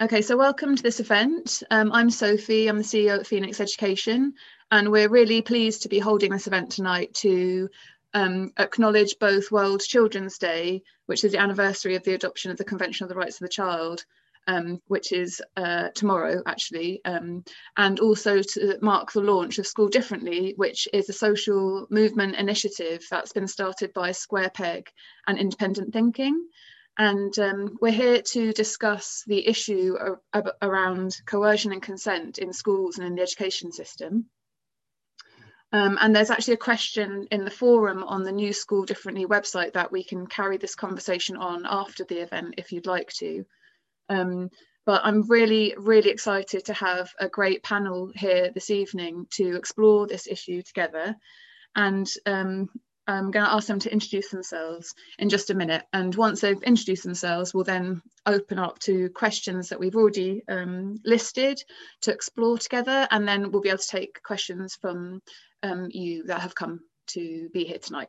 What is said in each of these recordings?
Okay, so welcome to this event. Um, I'm Sophie, I'm the CEO at Phoenix Education, and we're really pleased to be holding this event tonight to um, acknowledge both World Children's Day, which is the anniversary of the adoption of the Convention of the Rights of the Child, um, which is uh, tomorrow actually, um, and also to mark the launch of School Differently, which is a social movement initiative that's been started by Square Peg and Independent Thinking. And um, we're here to discuss the issue of, around coercion and consent in schools and in the education system. Um, and there's actually a question in the forum on the New School Differently website that we can carry this conversation on after the event if you'd like to. Um, but I'm really, really excited to have a great panel here this evening to explore this issue together. And um, I'm going to ask them to introduce themselves in just a minute. And once they've introduced themselves, we'll then open up to questions that we've already um, listed to explore together. And then we'll be able to take questions from um, you that have come to be here tonight.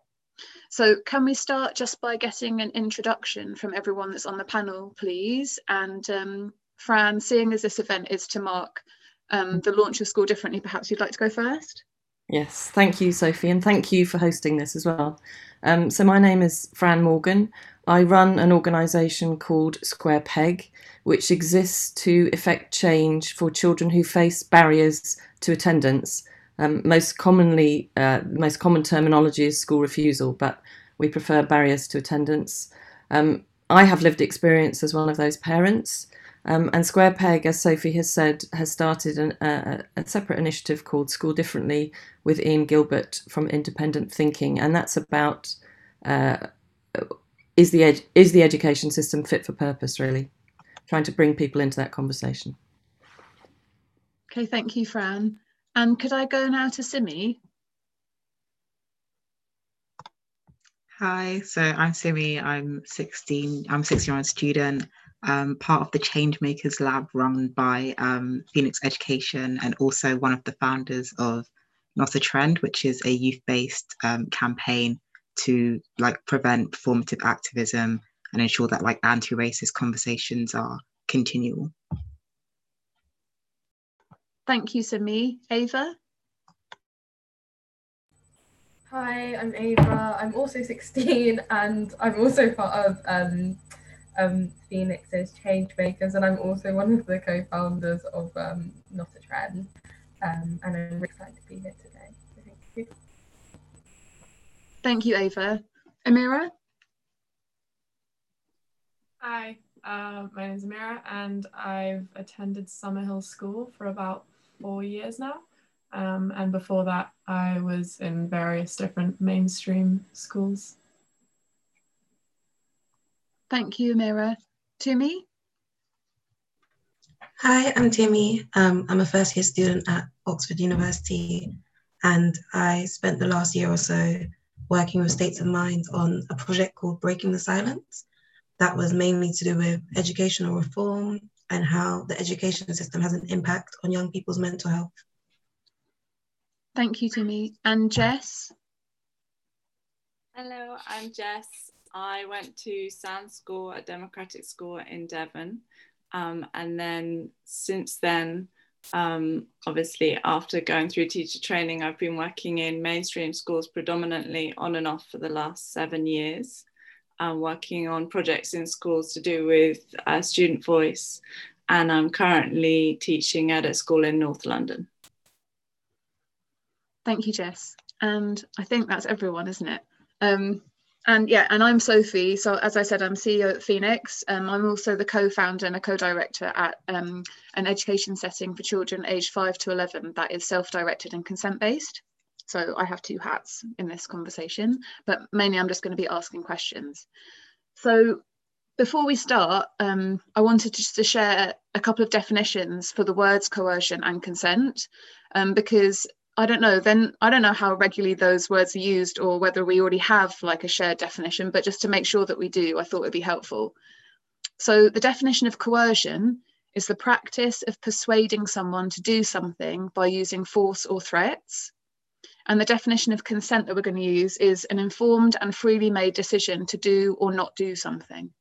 So can we start just by getting an introduction from everyone that's on the panel, please? And um, Fran, seeing as this event is to mark um, the launch of School Differently, perhaps you'd like to go first? Yes, thank you, Sophie, and thank you for hosting this as well. Um, so, my name is Fran Morgan. I run an organisation called Square Peg, which exists to effect change for children who face barriers to attendance. Um, most commonly, uh, most common terminology is school refusal, but we prefer barriers to attendance. Um, I have lived experience as one of those parents. Um, and Square Peg, as Sophie has said, has started an, a, a, separate initiative called School Differently with Ian Gilbert from Independent Thinking, and that's about uh, is the ed- is the education system fit for purpose? Really, trying to bring people into that conversation. Okay, thank you, Fran. And could I go now to Simi? Hi, so I'm Simi. I'm 16. I'm a 16 year old student um, part of the Changemakers Lab run by um, Phoenix Education and also one of the founders of Not a Trend, which is a youth-based um, campaign to like prevent performative activism and ensure that like anti-racist conversations are continual. Thank you, Simi. Ava? Hi, I'm Ava. I'm also 16 and I'm also part of um, um, Phoenix's Changemakers, and I'm also one of the co-founders of um, Not a Trend. Um, and I'm really excited to be here today. thank you. Thank you, Ava. Amira? Hi, uh, my name is Amira, and I've attended Summerhill School for about four years now. Um, and before that, I was in various different mainstream schools. Thank you, Mira. Timmy? Hi, I'm Timmy. Um, I'm a first year student at Oxford University, and I spent the last year or so working with States of Mind on a project called Breaking the Silence. That was mainly to do with educational reform and how the education system has an impact on young people's mental health. Thank you, Timmy. And Jess? Hello, I'm Jess. I went to Sands School, a democratic school in Devon. Um, and then since then, um, obviously, after going through teacher training, I've been working in mainstream schools predominantly on and off for the last seven years, um, working on projects in schools to do with uh, student voice. And I'm currently teaching at a school in North London. Thank you, Jess. And I think that's everyone, isn't it? Um, and yeah, and I'm Sophie. So as I said, I'm CEO at Phoenix. Um, I'm also the co-founder and a co-director at um, an education setting for children aged five to 11 that is self-directed and consent-based. So I have two hats in this conversation, but mainly I'm just going to be asking questions. So before we start, um, I wanted just to share a couple of definitions for the words coercion and consent, um, because I don't know, then I don't know how regularly those words are used or whether we already have like a shared definition, but just to make sure that we do, I thought it'd be helpful. So the definition of coercion is the practice of persuading someone to do something by using force or threats. And the definition of consent that we're going to use is an informed and freely made decision to do or not do something.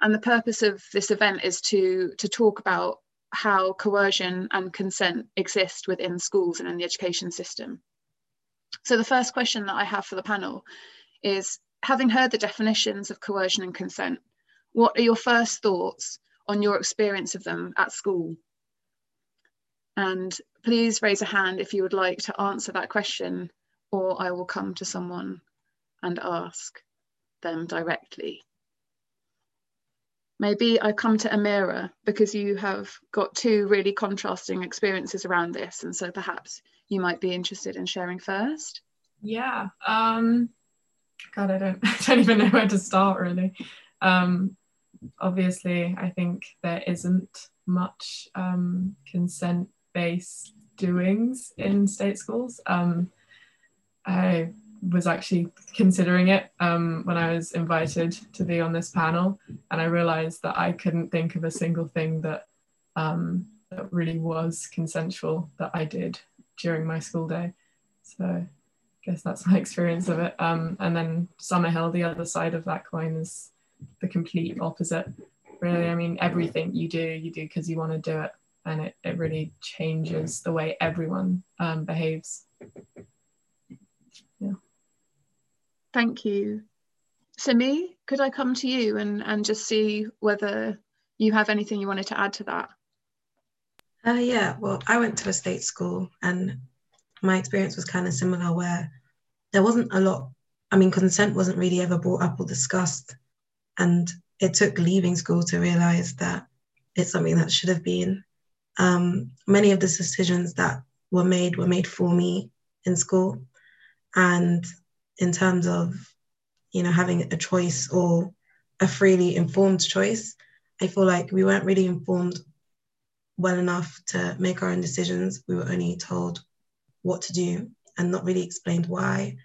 And the purpose of this event is to, to talk about how coercion and consent exist within schools and in the education system. So the first question that I have for the panel is, having heard the definitions of coercion and consent, what are your first thoughts on your experience of them at school? And please raise a hand if you would like to answer that question, or I will come to someone and ask them directly. Maybe I come to Amira because you have got two really contrasting experiences around this, and so perhaps you might be interested in sharing first. Yeah. Um, God, I don't, I don't even know where to start really. Um, obviously, I think there isn't much um, consent based doings in state schools. Um, I was actually considering it um, when I was invited to be on this panel, and I realized that I couldn't think of a single thing that, um, that really was consensual that I did during my school day. So I guess that's my experience of it. Um, and then Summerhill, the other side of that coin, is the complete opposite. Really, I mean, everything you do, you do because you want to do it and it, it really changes the way everyone um, behaves. Thank you. Simi, could I come to you and, and just see whether you have anything you wanted to add to that? Uh, yeah, well, I went to a state school and my experience was kind of similar where there wasn't a lot, I mean, consent wasn't really ever brought up or discussed. And it took leaving school to realize that it's something that should have been um, many of the decisions that were made were made for me in school. And in terms of, you know, having a choice or a freely informed choice, I feel like we weren't really informed well enough to make our own decisions. We were only told what to do and not really explained why.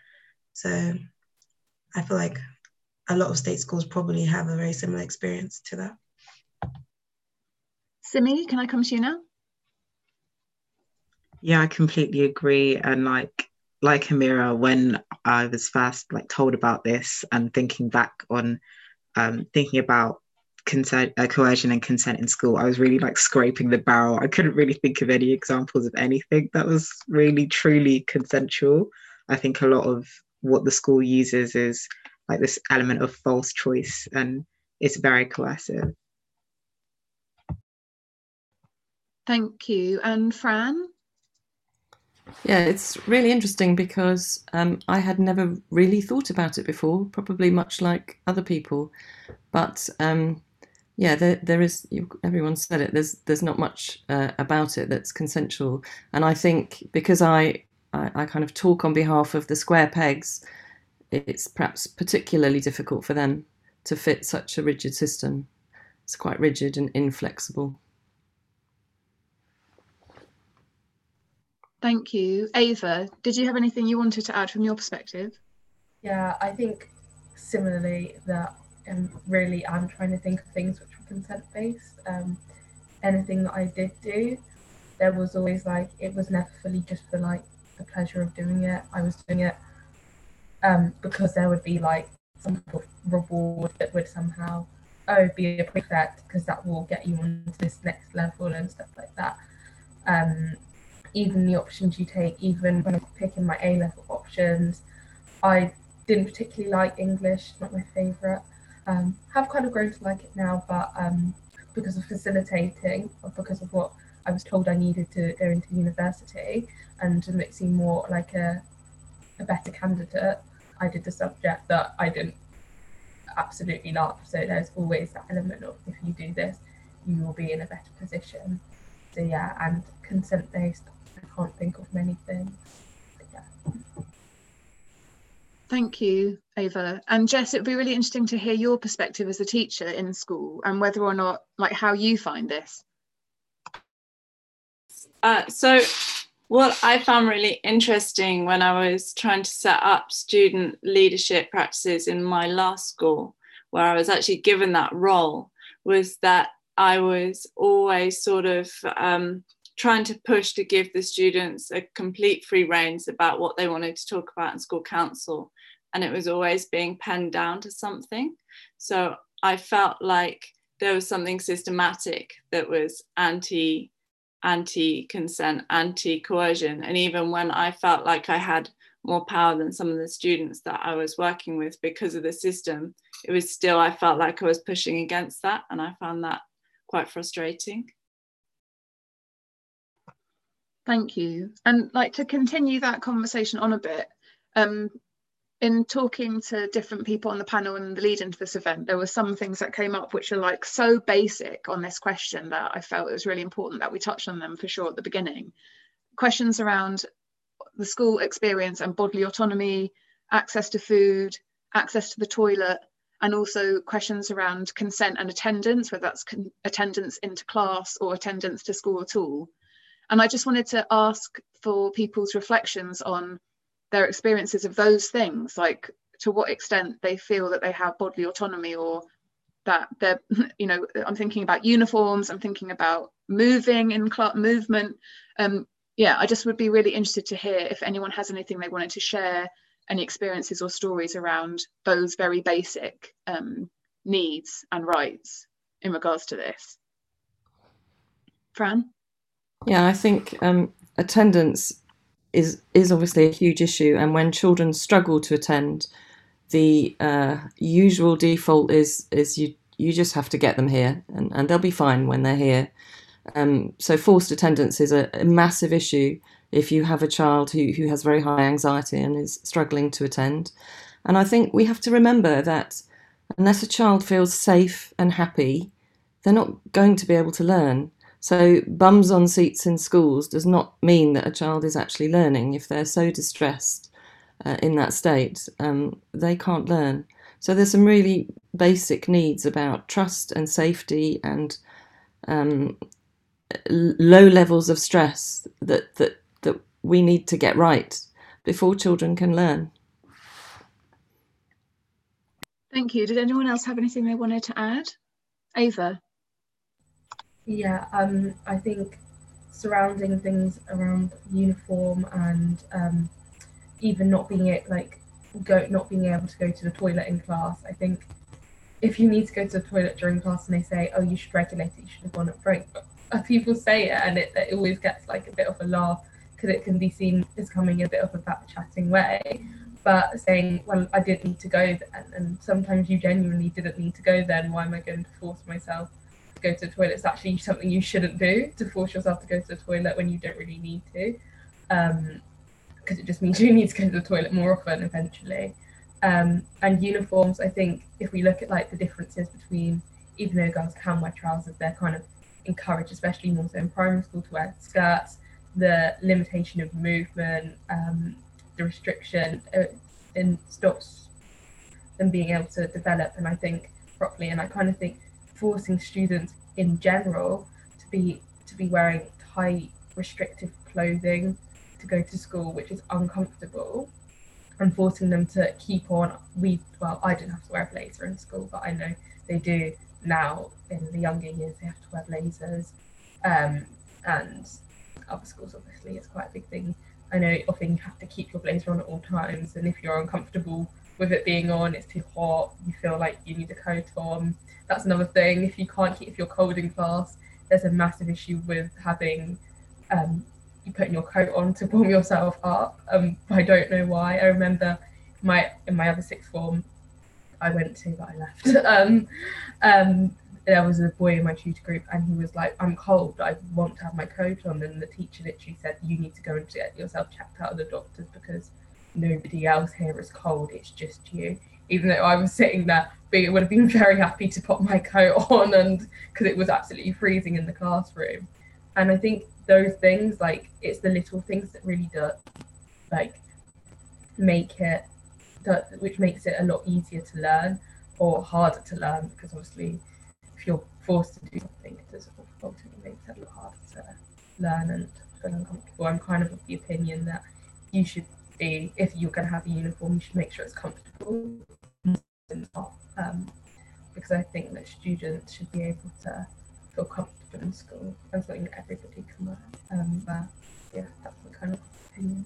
So I feel like a lot of state schools probably have a very similar experience to that. Simi, can I come to you now? Yeah, I completely agree. And like like Amira, when I was first like told about this and thinking back on um, thinking about consent, uh, coercion and consent in school, I was really like scraping the barrel. I couldn't really think of any examples of anything that was really truly consensual. I think a lot of what the school uses is like this element of false choice and it's very coercive. Thank you. And Fran? Yeah, it's really interesting because um, I had never really thought about it before, probably much like other people. But um, yeah, there, there is. Everyone said it. There's there's not much uh, about it that's consensual, and I think because I, I I kind of talk on behalf of the square pegs, it's perhaps particularly difficult for them to fit such a rigid system. It's quite rigid and inflexible. Thank you. Ava, did you have anything you wanted to add from your perspective? Yeah, I think similarly that um, really I'm trying to think of things which were consent based. Um, anything that I did do, there was always like, it was never fully just for like the pleasure of doing it. I was doing it um, because there would be like some reward that would somehow, oh, be a prefect because that will get you on to this next level and stuff like that. Um, even the options you take, even when I was picking my A level options, I didn't particularly like English, not my favourite. Um, have kind of grown to like it now, but um, because of facilitating, or because of what I was told I needed to go into university and to make seem more like a, a better candidate, I did the subject that I didn't absolutely love. So there's always that element of if you do this, you will be in a better position. So yeah, and consent based, I can't think of many things. Yeah. Thank you, Ava. And Jess, it'd be really interesting to hear your perspective as a teacher in school and whether or not, like, how you find this. Uh, so, what I found really interesting when I was trying to set up student leadership practices in my last school, where I was actually given that role, was that I was always sort of um, trying to push to give the students a complete free reins about what they wanted to talk about in school council. And it was always being penned down to something. So I felt like there was something systematic that was anti anti consent, anti coercion. And even when I felt like I had more power than some of the students that I was working with because of the system, it was still, I felt like I was pushing against that. And I found that quite frustrating. Thank you. And like to continue that conversation on a bit, um, in talking to different people on the panel and the lead into this event, there were some things that came up which are like so basic on this question that I felt it was really important that we touched on them for sure at the beginning. Questions around the school experience and bodily autonomy, access to food, access to the toilet, and also questions around consent and attendance, whether that's attendance into class or attendance to school at all. And I just wanted to ask for people's reflections on their experiences of those things like to what extent they feel that they have bodily autonomy or that they're you know i'm thinking about uniforms i'm thinking about moving in movement. Um yeah i just would be really interested to hear if anyone has anything they wanted to share any experiences or stories around those very basic um, needs and rights in regards to this. Fran yeah i think um, attendance is is obviously a huge issue, and when children struggle to attend, the uh, usual default is is you you just have to get them here, and, and they'll be fine when they're here. Um, so forced attendance is a, a, massive issue if you have a child who, who has very high anxiety and is struggling to attend. And I think we have to remember that unless a child feels safe and happy, they're not going to be able to learn. So, bums on seats in schools does not mean that a child is actually learning. If they're so distressed uh, in that state, um, they can't learn. So, there's some really basic needs about trust and safety and um, low levels of stress that, that, that we need to get right before children can learn. Thank you. Did anyone else have anything they wanted to add? Ava? Yeah, um, I think surrounding things around uniform and um, even not being it like go not being able to go to the toilet in class. I think if you need to go to the toilet during class and they say, "Oh, you should regulate it," you should have gone at break. But people say it, and it, it always gets like a bit of a laugh because it can be seen as coming a bit of a back chatting way. But saying, "Well, I didn't need to go then," and sometimes you genuinely didn't need to go then. Why am I going to force myself go to the toilet is actually something you shouldn't do to force yourself to go to the toilet when you don't really need to because um, it just means you need to go to the toilet more often eventually. Um, and uniforms i think if we look at like the differences between even though girls can wear trousers they're kind of encouraged especially more so in primary school to wear skirts. The limitation of movement um, the restriction uh, and stops them being able to develop and i think properly and i kind of think forcing students in general to be to be wearing tight restrictive clothing to go to school which is uncomfortable and forcing them to keep on. We well i didn't have to wear a blazer in school but i know they do now in the younger years they have to wear blazers um, and other schools obviously it's quite a big thing. I know often you have to keep your blazer on at all times and if you're uncomfortable with it being on it's too hot you feel like you need a coat on that's another thing. If you can't keep, if you're cold in class, there's a massive issue with having um, you putting your coat on to warm yourself up. Um, I don't know why. I remember my in my other sixth form, I went to, but I left. um, um, there was a boy in my tutor group, and he was like, "I'm cold. I want to have my coat on." And the teacher literally said, "You need to go and get yourself checked out of the doctors because nobody else here is cold. It's just you." Even though I was sitting there be would have been very happy to put my coat on and because it was absolutely freezing in the classroom and i think those things like it's the little things that really do like make it that which makes it a lot easier to learn or harder to learn because obviously if you're forced to do something it does ultimately makes it a lot harder to learn and feel uncomfortable i'm kind of of the opinion that you should be if you're going to have a uniform you should make sure it's comfortable um, because I think that students should be able to feel comfortable in school and something that everybody can wear. Um, but yeah, that's the kind of opinion.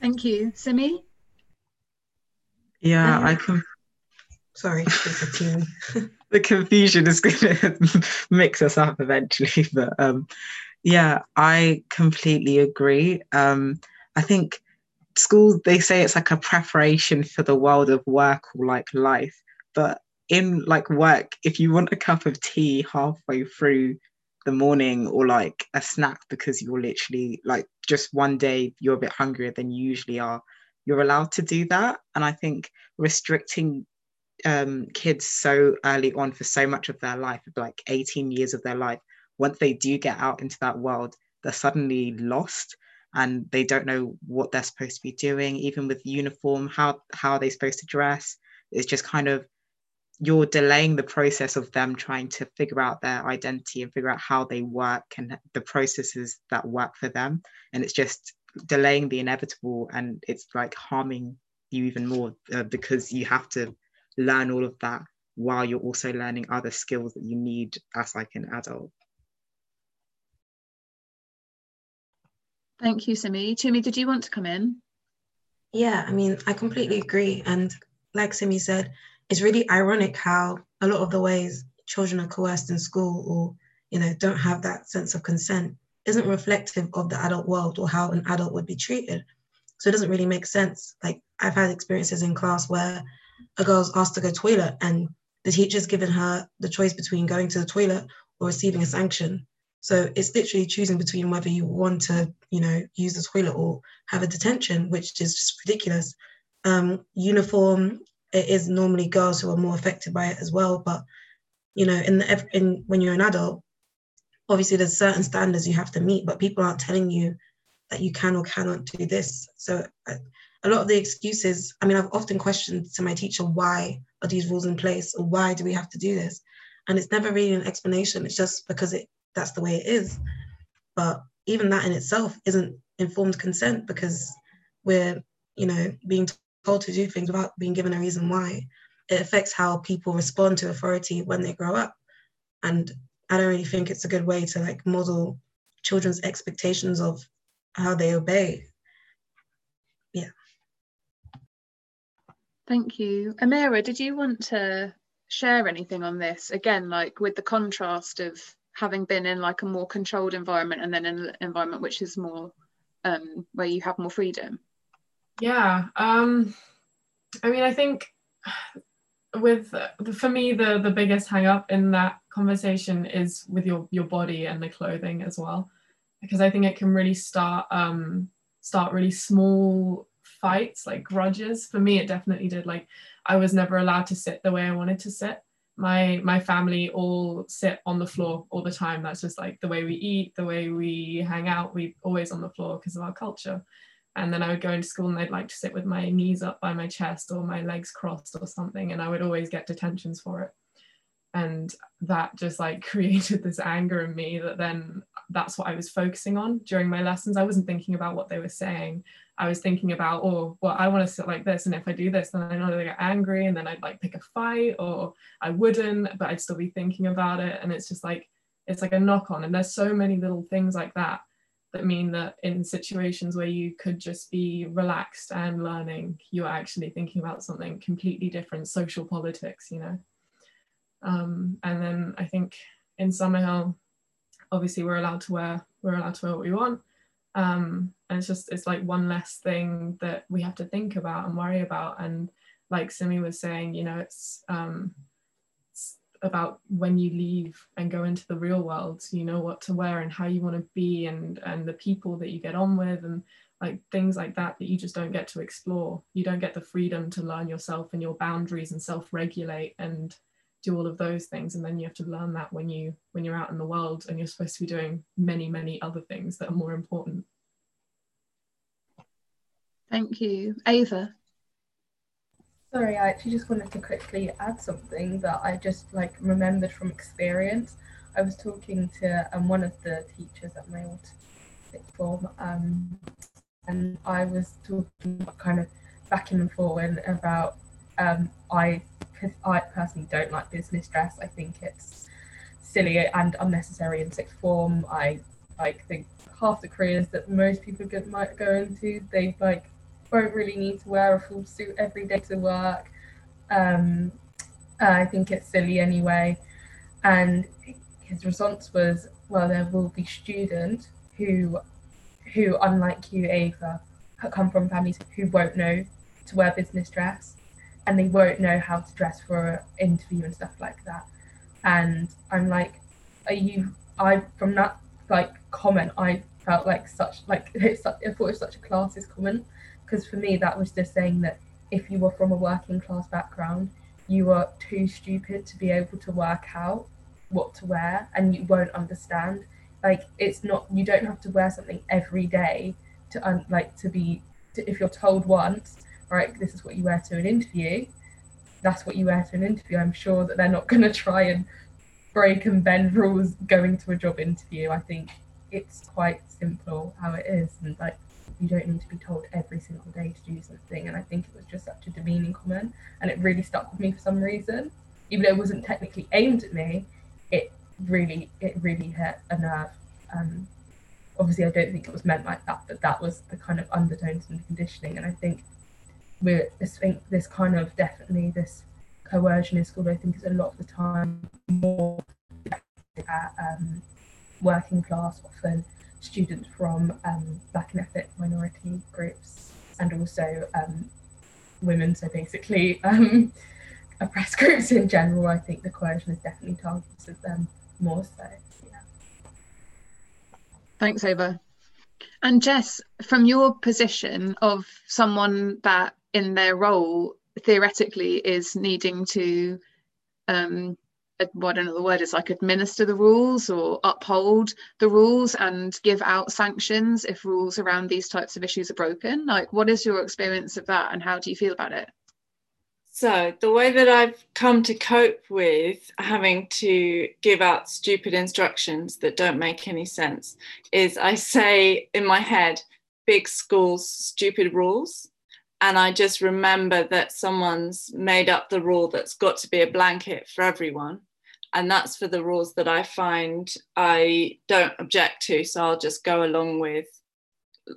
Thank you. Simi? Yeah, I can. Sorry, the confusion is going to mix us up eventually, but um, yeah, I completely agree. Um, I think schools they say it's like a preparation for the world of work or like life, but in like work, if you want a cup of tea halfway through the morning or like a snack because you're literally like just one day you're a bit hungrier than you usually are, you're allowed to do that. And I think restricting um, kids so early on for so much of their life, like 18 years of their life, once they do get out into that world, they're suddenly lost and they don't know what they're supposed to be doing, even with uniform, how how are they supposed to dress? It's just kind of you're delaying the process of them trying to figure out their identity and figure out how they work and the processes that work for them. And it's just delaying the inevitable and it's like harming you even more uh, because you have to learn all of that while you're also learning other skills that you need as like an adult. Thank you, Simi. Tumi, did you want to come in? Yeah, I mean, I completely agree. And like Simi said, it's really ironic how a lot of the ways children are coerced in school or, you know, don't have that sense of consent isn't reflective of the adult world or how an adult would be treated. So it doesn't really make sense. Like I've had experiences in class where a girl's asked to go toilet and the teacher's given her the choice between going to the toilet or receiving a sanction. So it's literally choosing between whether you want to, you know, use the toilet or have a detention, which is just ridiculous. Um, uniform, it is normally girls who are more affected by it as well. But you know, in the in when you're an adult, obviously there's certain standards you have to meet, but people aren't telling you that you can or cannot do this. So a lot of the excuses, I mean, I've often questioned to my teacher, why are these rules in place or why do we have to do this? And it's never really an explanation. It's just because it that's the way it is. But even that in itself isn't informed consent because we're, you know, being told to do things without being given a reason why. It affects how people respond to authority when they grow up. And I don't really think it's a good way to like model children's expectations of how they obey. Yeah. Thank you. Amira, did you want to share anything on this? Again, like with the contrast of having been in like a more controlled environment and then an environment which is more um, where you have more freedom? Yeah um, i mean i think with for me the the biggest hang up in that conversation is with your your body and the clothing as well. Because i think it can really start um start really small fights like grudges. For me it definitely did. Like i was never allowed to sit the way i wanted to sit my my family all sit on the floor all the time. That's just like the way we eat the way we hang out. We always on the floor because of our culture. And then i would go into school and they'd like to sit with my knees up by my chest or my legs crossed or something and i would always get detentions for it and that just like created this anger in me that then that's what i was focusing on during my lessons. I wasn't thinking about what they were saying. I was thinking about oh well i want to sit like this and if i do this then i know they get angry and then i'd like pick a fight or i wouldn't but i'd still be thinking about it. And it's just like it's like a knock on and there's so many little things like that that mean that in situations where you could just be relaxed and learning you're actually thinking about something completely different social politics you know um, and then I think in Summerhill, obviously we're allowed to wear we're allowed to wear what we want. Um, and it's just it's like one less thing that we have to think about and worry about. And like Simi was saying, you know, it's um, it's about when you leave and go into the real world, you know what to wear and how you want to be and and the people that you get on with and like things like that that you just don't get to explore. You don't get the freedom to learn yourself and your boundaries and self-regulate and do all of those things and then you have to learn that when you when you're out in the world and you're supposed to be doing many many other things that are more important. Thank you. Ava? Sorry i actually just wanted to quickly add something that i just like remembered from experience. I was talking to um, one of the teachers at my old sixth form um, and i was talking kind of back and forth about um, i I personally don't like business dress. I think it's silly and unnecessary in sixth form. I like think half the careers that most people get, might go into, they like won't really need to wear a full suit every day to work. Um, I think it's silly anyway. And his response was, well, there will be students who, who unlike you, Ava, come from families who won't know to wear business dress and they won't know how to dress for an interview and stuff like that. And I'm like, are you, I, from that like comment, I felt like such, like, it's such, I thought it was such a classist comment because for me, that was just saying that if you were from a working class background, you are too stupid to be able to work out what to wear and you won't understand like it's not you don't have to wear something every day to un, like to be to, if you're told once right this is what you wear to an interview that's what you wear to an interview i'm sure that they're not going to try and break and bend rules going to a job interview i think it's quite simple how it is and like you don't need to be told every single day to do something and i think it was just such a demeaning comment and it really stuck with me for some reason even though it wasn't technically aimed at me it really it really hit a nerve. Um, obviously, I don't think it was meant like that, but that was the kind of undertones and conditioning. And I think we're I think this kind of definitely this coercion in school. I think is a lot of the time more at um, working class, often students from um, black and ethnic minority groups, and also um, women. So basically. Um, oppressed groups in general, I think the coercion is definitely targeted at them more so. Yeah. Thanks, Ava. And Jess, from your position of someone that in their role theoretically is needing to um what another word is like administer the rules or uphold the rules and give out sanctions if rules around these types of issues are broken like what is your experience of that and how do you feel about it so, the way that I've come to cope with having to give out stupid instructions that don't make any sense is I say in my head, big schools, stupid rules. And I just remember that someone's made up the rule that's got to be a blanket for everyone. And that's for the rules that I find I don't object to. So I'll just go along with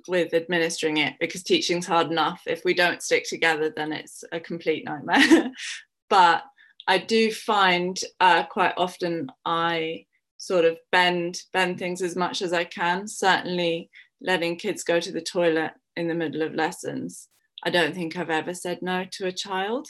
with administering it because teaching's hard enough. If we don't stick together, then it's a complete nightmare. but I do find uh, quite often I sort of bend bend things as much as I can. Certainly, letting kids go to the toilet in the middle of lessons. I don't think I've ever said no to a child.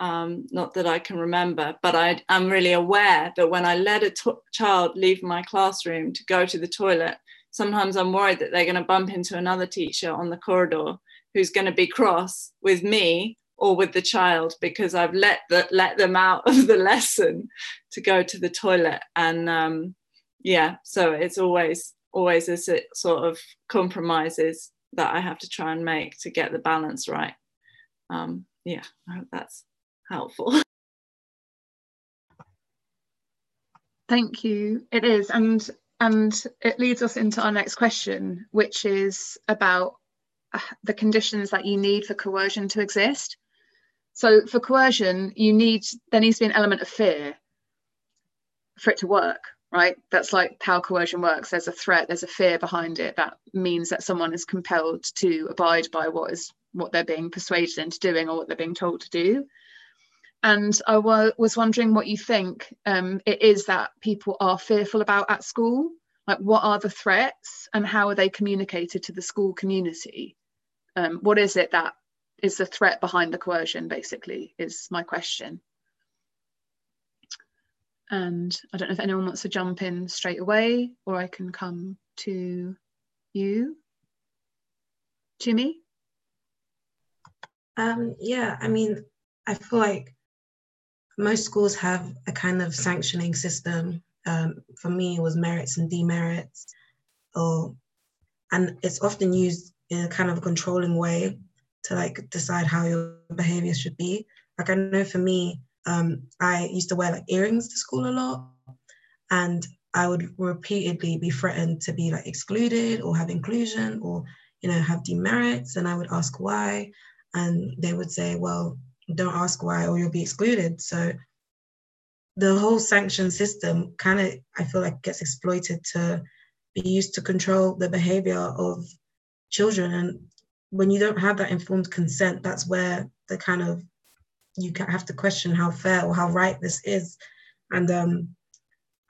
Um, not that I can remember, but I, am really aware that when I let a t- child leave my classroom to go to the toilet, sometimes I'm worried that they're going to bump into another teacher on the corridor who's going to be cross with me or with the child because I've let the, let them out of the lesson to go to the toilet and um, yeah so it's always always a sort of compromises that I have to try and make to get the balance right um, yeah I hope that's helpful Thank you. It is. And and it leads us into our next question, which is about uh, the conditions that you need for coercion to exist. So for coercion, you need there needs to be an element of fear for it to work, right? That's like how coercion works. There's a threat, there's a fear behind it that means that someone is compelled to abide by what is what they're being persuaded into doing or what they're being told to do and I was wondering what you think um, it is that people are fearful about at school. Like, what are the threats and how are they communicated to the school community? Um, what is it that is the threat behind the coercion, basically, is my question. And I don't know if anyone wants to jump in straight away or I can come to you. Jimmy? Um, yeah, I mean, I feel like most schools have a kind of sanctioning system. Um, for me, it was merits and demerits, or and it's often used in a kind of a controlling way to like decide how your behavior should be. Like I know for me, um, I used to wear like earrings to school a lot, and I would repeatedly be threatened to be like excluded or have inclusion or you know have demerits, and I would ask why, and they would say, well, don't ask why or you'll be excluded. So the whole sanction system kind of, I feel like, gets exploited to be used to control the behavior of children. And when you don't have that informed consent, that's where the kind of you have to question how fair or how right this is. And um,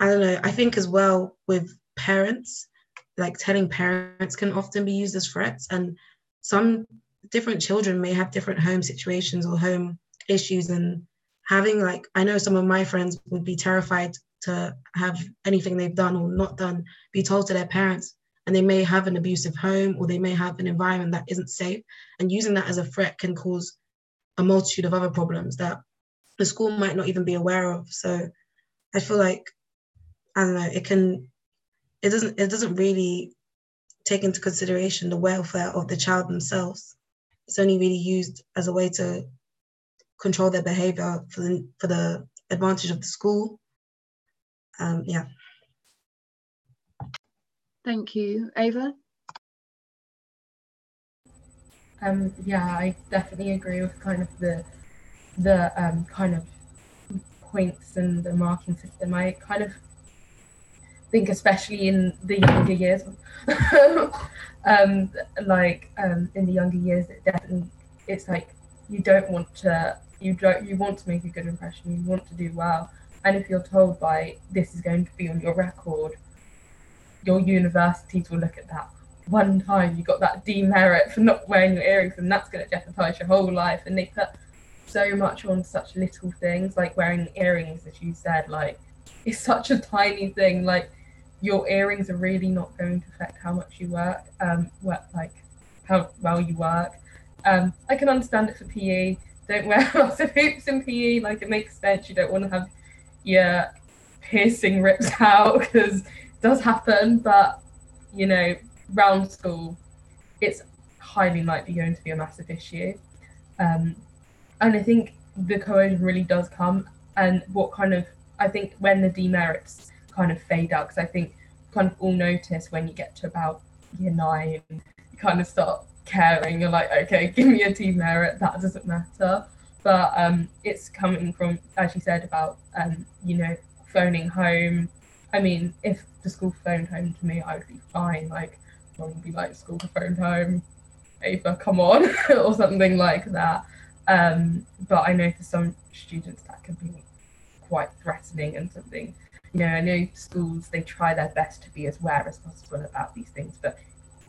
I don't know, I think as well with parents, like telling parents can often be used as threats. And some different children may have different home situations or home issues. And having, like, I know some of my friends would be terrified to have anything they've done or not done be told to their parents. And they may have an abusive home or they may have an environment that isn't safe. And using that as a threat can cause a multitude of other problems that the school might not even be aware of. So I feel like I don't know, it can it doesn't it doesn't really take into consideration the welfare of the child themselves. It's only really used as a way to control their behavior for the for the advantage of the school. Um, yeah. Thank you, Ava. Um, yeah, I definitely agree with kind of the the um, kind of points and the marking system. I kind of think, especially in the younger years, um, like um, in the younger years, it definitely it's like you don't want to you don't you want to make a good impression, you want to do well, and if you're told by this is going to be on your record, your universities will look at that one time you got that demerit for not wearing your earrings and that's going to jeopardize your whole life. And they put so much on such little things like wearing earrings as you said like it's such a tiny thing like your earrings are really not going to affect how much you work um what like how well you work. Um i can understand it for pe don't wear lots of hoops in pe like it makes sense. You don't want to have your piercing rips out because it does happen but you know round school, it's highly likely going to be a massive issue. Um, and I think the coercion really does come. And what kind of, I think when the demerits kind of fade out, because I think kind of all notice when you get to about year nine, you kind of start caring. You're like, okay, give me a demerit, that doesn't matter. But um, it's coming from, as you said, about, um, you know, phoning home. I mean, if the school phoned home to me, I would be fine. Like, would be like school to phone home, Ava, come on, or something like that. Um, but I know for some students that can be quite threatening and something. You know, I know schools they try their best to be as aware as possible about these things, but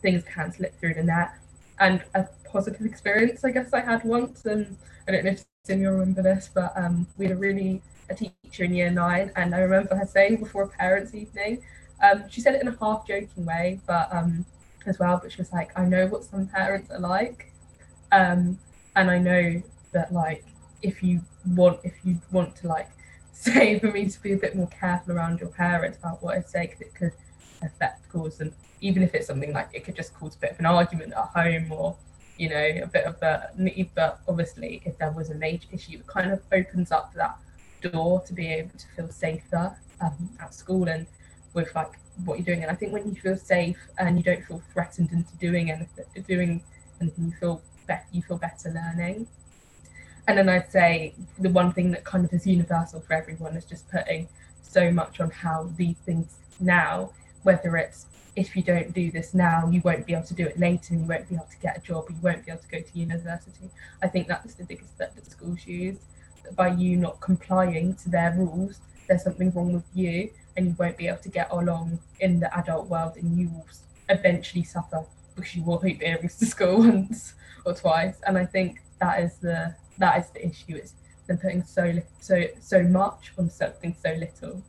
things can slip through the net. And a positive experience, I guess I had once, and I don't know if Sim you remember this, but um, we had a really a teacher in year nine, and I remember her saying before a parents' evening, um, she said it in a half joking way, but um, as well, but she was like, I know what some parents are like. Um, and I know that like if you want if you want to like say for me to be a bit more careful around your parents about what I say because it could affect cause and even if it's something like it could just cause a bit of an argument at home or you know a bit of a need but obviously if there was a major issue it kind of opens up that door to be able to feel safer um, at school and with like what you're doing. And I think when you feel safe and you don't feel threatened into doing anything, doing anything, you feel better. You feel better learning. And then I'd say the one thing that kind of is universal for everyone is just putting so much on how these things now, whether it's if you don't do this now, you won't be able to do it later and you won't be able to get a job, you won't be able to go to university. I think that's the biggest that schools use. By you not complying to their rules, there's something wrong with you and you won't be able to get along in the adult world and you will eventually suffer because you will hoop earrings to school once or twice. And i think that is the that is the issue. It's them putting so so so much on something so little.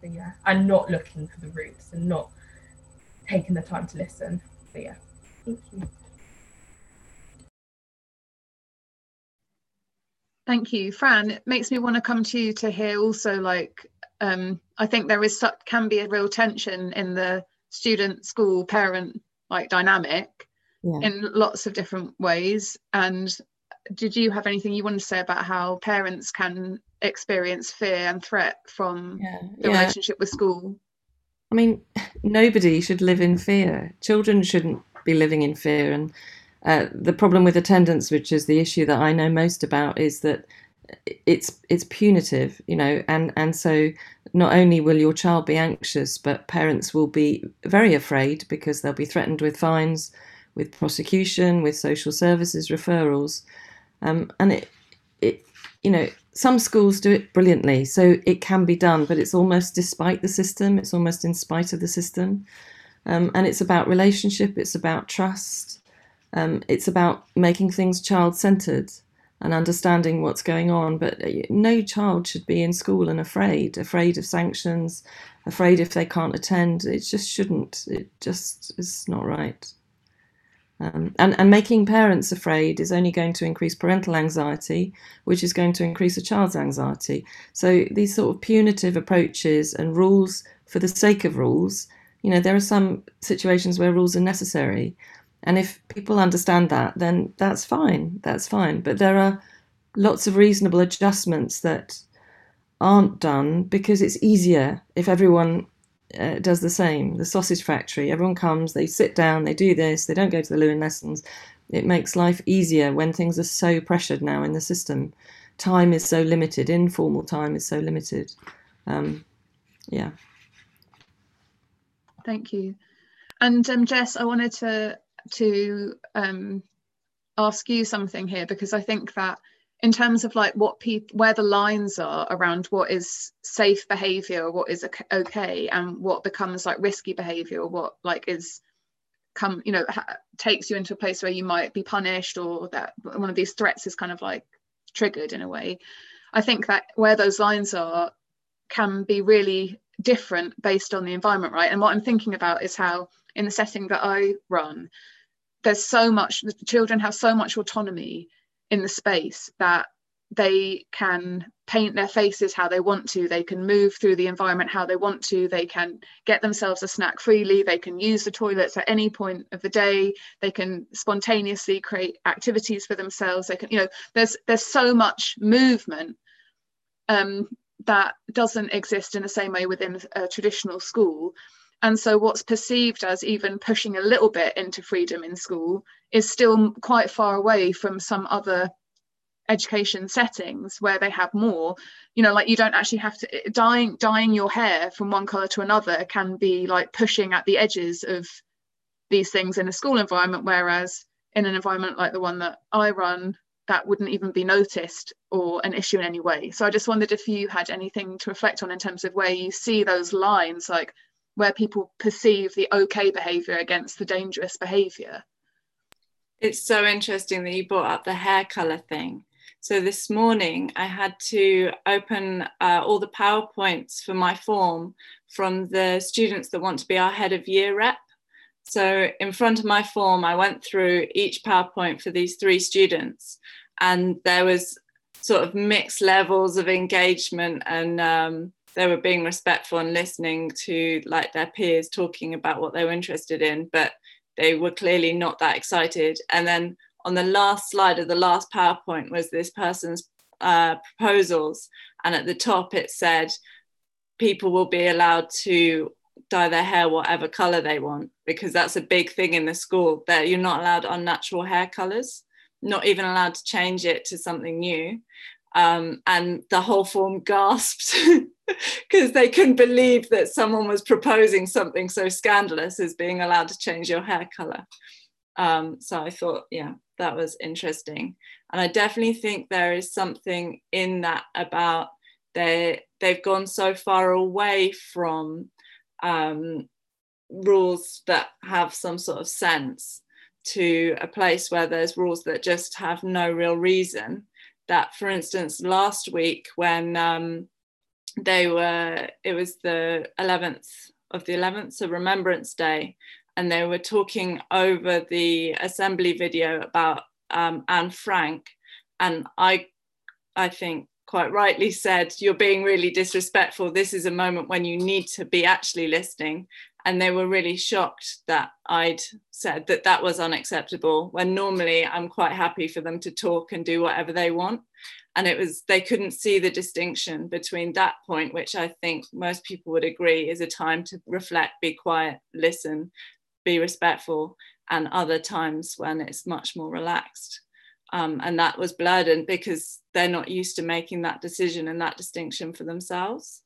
But yeah and not looking for the roots and not taking the time to listen. But yeah. Thank you. Thank you, Fran. It makes me want to come to you to hear also like um, I think there is can be a real tension in the student school parent like dynamic yeah. in lots of different ways. And did you have anything you want to say about how parents can experience fear and threat from yeah. the yeah. relationship with school? I mean, nobody should live in fear. Children shouldn't be living in fear. And uh, the problem with attendance, which is the issue that I know most about, is that it's it's punitive, you know, and and so not only will your child be anxious, but parents will be very afraid because they'll be threatened with fines, with prosecution, with social services referrals, um, and it it you know, some schools do it brilliantly, so it can be done, but it's almost despite the system, it's almost in spite of the system. Um, and it's about relationship, it's about trust, um, it's about making things child centered and understanding what's going on. But uh, no child should be in school and afraid, afraid of sanctions, afraid if they can't attend. It just shouldn't. It just is not right. Um, and, and making parents afraid is only going to increase parental anxiety, which is going to increase a child's anxiety. So these sort of punitive approaches and rules for the sake of rules, you know, there are some situations where rules are necessary. And if people understand that, then that's fine. That's fine. But there are lots of reasonable adjustments that aren't done because it's easier if everyone uh, does the same. The sausage factory, everyone comes, they sit down, they do this, they don't go to the loo in lessons. It makes life easier when things are so pressured now in the system. Time is so limited, informal time is so limited. Um, yeah. Thank you. And um, Jess, I wanted to to um, ask you something here because I think that in terms of like what people where the lines are around what is safe behavior what is okay and what becomes like risky behavior what like is come you know ha- takes you into a place where you might be punished or that one of these threats is kind of like triggered in a way i think that where those lines are can be really different based on the environment right? And what i'm thinking about is how in the setting that i run there's so much the children have so much autonomy in the space that they can paint their faces how they want to. They can move through the environment how they want to. They can get themselves a snack freely. They can use the toilets at any point of the day. They can spontaneously create activities for themselves. They can you know there's there's so much movement um, that doesn't exist in the same way within a traditional school and so, what's perceived as even pushing a little bit into freedom in school is still quite far away from some other education settings where they have more. You know like you don't actually have to eh, dyeing dyeing your hair from one color to another can be like pushing at the edges of these things in a school environment whereas in an environment like the one that i run that wouldn't even be noticed or an issue in any way. So i just wondered if you had anything to reflect on in terms of where you see those lines like where people perceive the okay behavior against the dangerous behavior. It's so interesting that you brought up the hair color thing. So this morning I had to open uh, all the PowerPoints for my form from the students that want to be our head of year rep. So in front of my form, I went through each PowerPoint for these three students, and there was sort of mixed levels of engagement and um, they were being respectful and listening to like their peers talking about what they were interested in but they were clearly not that excited. And then on the last slide of the last powerpoint was this person's uh, proposals. And at the top it said people will be allowed to dye their hair whatever color they want because that's a big thing in the school that you're not allowed unnatural hair colors not even allowed to change it to something new. Um, and the whole form gasped because they couldn't believe that someone was proposing something so scandalous as being allowed to change your hair color. Um, so I thought, yeah, that was interesting. And I definitely think there is something in that about they they've gone so far away from um, rules that have some sort of sense to a place where there's rules that just have no real reason that for instance last week when um, they were it was the 11th of the 11th so remembrance day and they were talking over the assembly video about um, anne frank and i i think quite rightly said you're being really disrespectful. This is a moment when you need to be actually listening. And they were really shocked that I'd said that that was unacceptable when normally I'm quite happy for them to talk and do whatever they want and it was they couldn't see the distinction between that point which I think most people would agree is a time to reflect be quiet listen be respectful and other times when it's much more relaxed um, and that was blurred because they're not used to making that decision and that distinction for themselves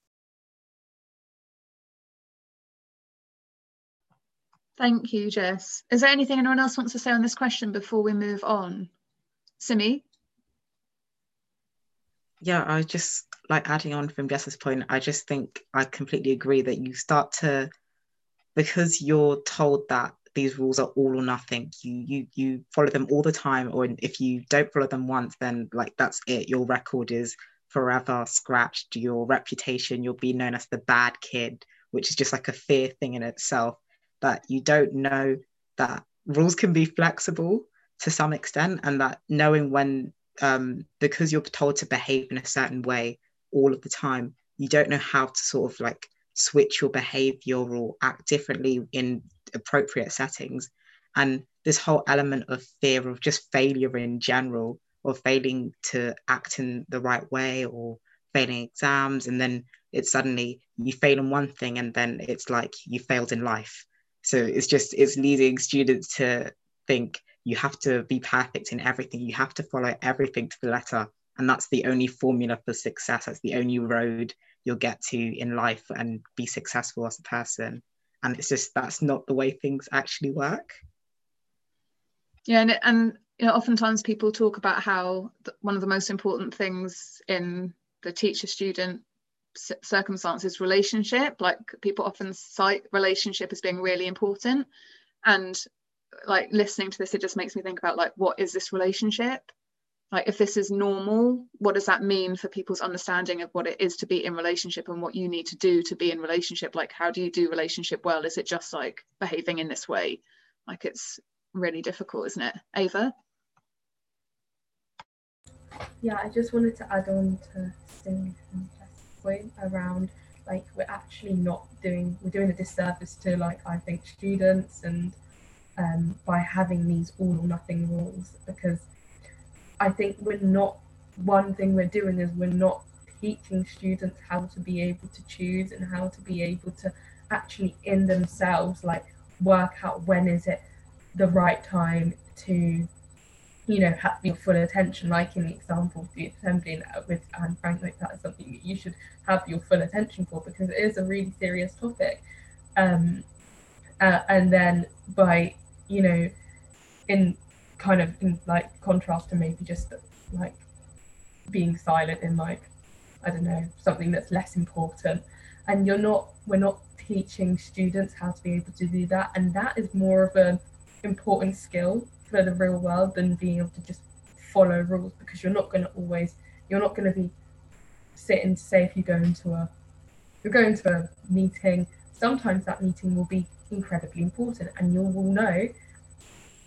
Thank you, Jess. Is there anything anyone else wants to say on this question before we move on? Simi? Yeah, I just like adding on from Jess's point, I just think I completely agree that you start to because you're told that these rules are all or nothing you you you follow them all the time or if you don't follow them once then like that's it. Your record is forever scratched. Your reputation you'll be known as the bad kid which is just like a fear thing in itself that you don't know that rules can be flexible to some extent and that knowing when um, because you're told to behave in a certain way all of the time you don't know how to sort of like switch your behavior or act differently in appropriate settings. And this whole element of fear of just failure in general or failing to act in the right way or failing exams and then it's suddenly you fail in one thing and then it's like you failed in life. So it's just it's leading students to think you have to be perfect in everything. You have to follow everything to the letter. And that's the only formula for success. That's the only road you'll get to in life and be successful as a person. And it's just that's not the way things actually work. Yeah and, and you know oftentimes people talk about how one of the most important things in the teacher student circumstances relationship. Like people often cite relationship as being really important. And like listening to this it just makes me think about like what is this relationship? Like if this is normal what does that mean for people's understanding of what it is to be in relationship and what you need to do to be in relationship? Like how do you do relationship well? Is it just like behaving in this way? Like it's really difficult isn't it? Ava? Yeah i just wanted to add on to and point around like we're actually not doing we're doing a disservice to like i think students and um, by having these all or nothing rules because I think we're not one thing we're doing is we're not teaching students how to be able to choose and how to be able to actually in themselves like work out when is it the right time to you know have your full attention. Like in the example of the assembly with Anne Frank like that is something that you should have your full attention for because it is a really serious topic. Um uh, and then by you know in kind of in like contrast to maybe just like being silent in like I don't know something that's less important. And you're not we're not teaching students how to be able to do that. And that is more of an important skill for the real world than being able to just follow rules because you're not going to always you're not going to be sitting say if you go into a you're going to a meeting. Sometimes that meeting will be incredibly important and you will know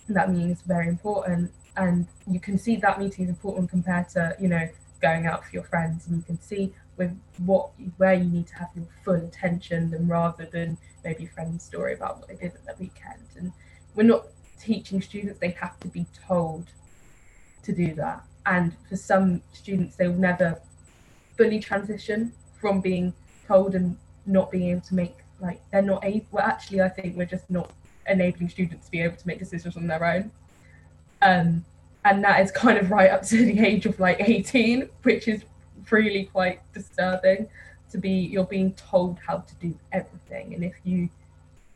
that meeting is very important and you can see that meeting is important compared to you know going out for your friends and you can see with what where you need to have your full attention and rather than maybe a friend's story about what they did at the weekend. And we're not teaching students they have to be told to do that. And for some students they will never fully transition from being told and not being able to make like they're not able well actually i think we're just not enabling students to be able to make decisions on their own. Um, and that is kind of right up to the age of like 18, which is really quite disturbing to be you're being told how to do everything. And if you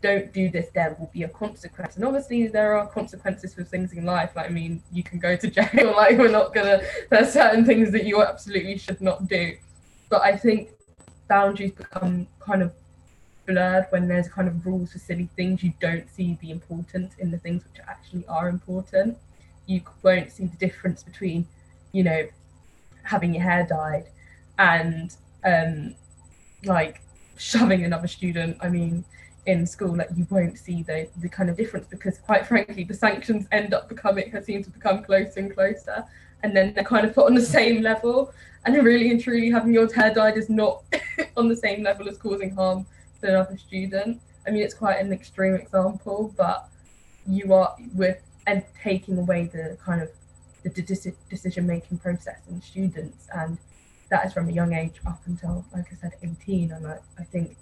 don't do this, there will be a consequence. And obviously, there are consequences for things in life. Like, I mean, you can go to jail. Like, we're not gonna. There's certain things that you absolutely should not do. But I think boundaries become kind of blurred when there's kind of rules for silly things. You don't see the importance in the things which actually are important. You won't see the difference between, you know, having your hair dyed and um, like shoving another student. I mean, in school, like you won't see the the kind of difference because, quite frankly, the sanctions end up becoming seem to become closer and closer, and then they're kind of put on the same level. And really and truly, having your hair dyed is not on the same level as causing harm another student. I mean, it's quite an extreme example, but you are with and taking away the kind of the decision making process in students, and that is from a young age up until, like I said, 18. And I, I think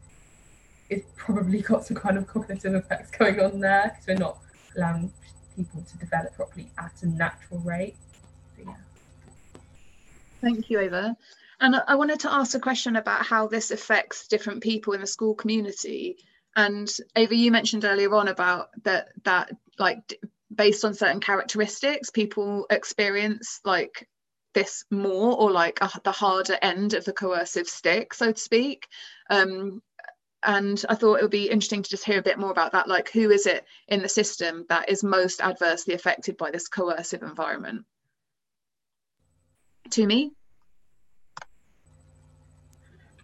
it's probably got some kind of cognitive effects going on there because we're not allowing people to develop properly at a natural rate. yeah. Thank you, Ava. And I wanted to ask a question about how this affects different people in the school community. And Ava, you mentioned earlier on about that that like based on certain characteristics, people experience like this more or like a, the harder end of the coercive stick so to speak um, and I thought it would be interesting to just hear a bit more about that. Like, who is it in the system that is most adversely affected by this coercive environment? To me?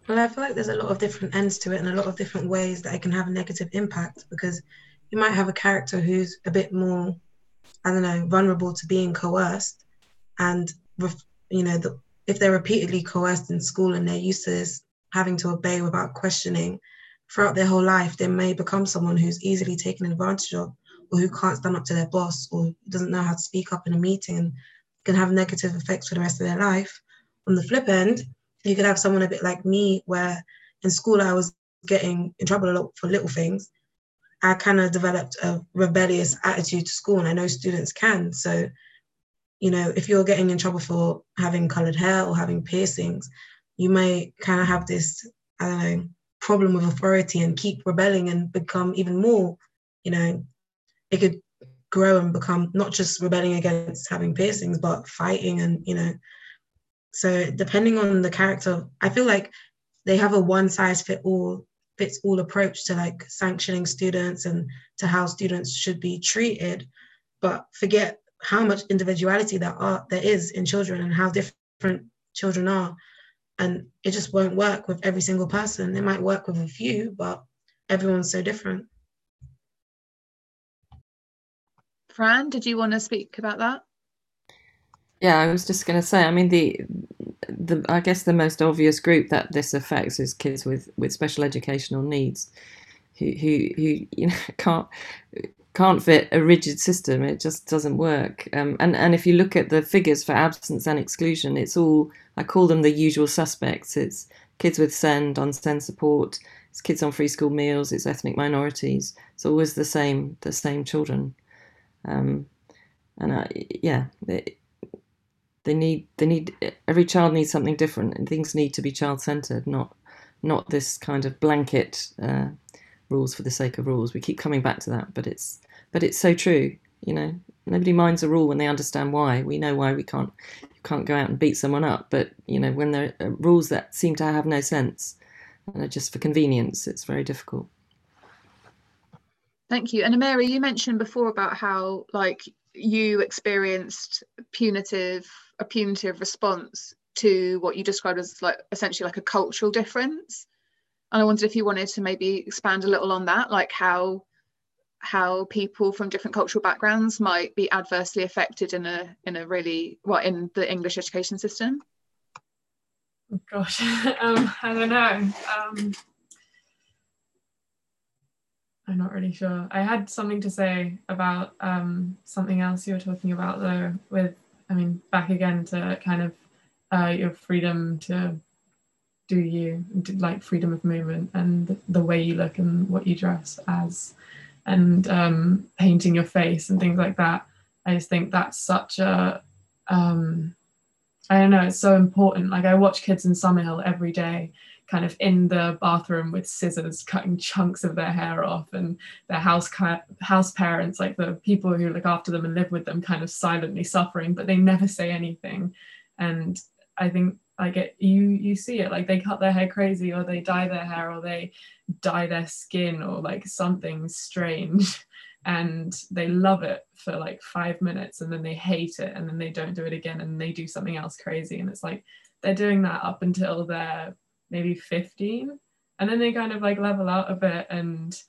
Well, I feel like there's a lot of different ends to it and a lot of different ways that it can have a negative impact because you might have a character who's a bit more, I don't know, vulnerable to being coerced. And, you know, the, if they're repeatedly coerced in school and they're used to this, having to obey without questioning, throughout their whole life, they may become someone who's easily taken advantage of or who can't stand up to their boss or doesn't know how to speak up in a meeting and can have negative effects for the rest of their life. On the flip end, you could have someone a bit like me where in school I was getting in trouble a lot for little things. I kind of developed a rebellious attitude to school, and I know students can. So, you know, if you're getting in trouble for having colored hair or having piercings, you may kind of have this, I don't know, problem with authority and keep rebelling and become even more, you know, it could grow and become not just rebelling against having piercings, but fighting and, you know, so depending on the character, I feel like they have a one size fit all fits all approach to like sanctioning students and to how students should be treated, but forget how much individuality there are there is in children and how different children are and it just won't work with every single person. It might work with a few, but everyone's so different. Fran, did you want to speak about that? Yeah, I was just going to say. I mean, the the I guess the most obvious group that this affects is kids with with special educational needs, who who who you know can't can't fit a rigid system. It just doesn't work. Um, and and if you look at the figures for absence and exclusion, it's all I call them the usual suspects. It's kids with SEND on SEND support. It's kids on free school meals. It's ethnic minorities. It's always the same the same children. Um, and I, yeah, they, they need they need every child needs something different, and things need to be child centered, not not this kind of blanket uh, rules for the sake of rules. We keep coming back to that, but it's but it's so true. You know, nobody minds a rule when they understand why. We know why we can't can't go out and beat someone up. But you know, when there are rules that seem to have no sense and are just for convenience, it's very difficult. Thank you. And Mary, you mentioned before about how like you experienced punitive a punitive response to what you described as like essentially like a cultural difference. And I wondered if you wanted to maybe expand a little on that, like how how people from different cultural backgrounds might be adversely affected in a in a really well in the English education system? Gosh, um, I don't know. Um, I'm not really sure. I had something to say about um, something else you were talking about though. With I mean, back again to kind of uh, your freedom to do you, like freedom of movement and the way you look and what you dress as and um, painting your face and things like that. I just think that's such a, um, I don't know, it's so important. Like I watch kids in Summerhill every day, kind of in the bathroom with scissors, cutting chunks of their hair off, and their house house parents, like the people who look after them and live with them, kind of silently suffering, but they never say anything. And I think like it, you you see it like they cut their hair crazy or they dye their hair or they dye their skin or like something strange and they love it for like five minutes and then they hate it and then they don't do it again and they do something else crazy and it's like they're doing that up until they're maybe 15 and then they kind of like level out a bit and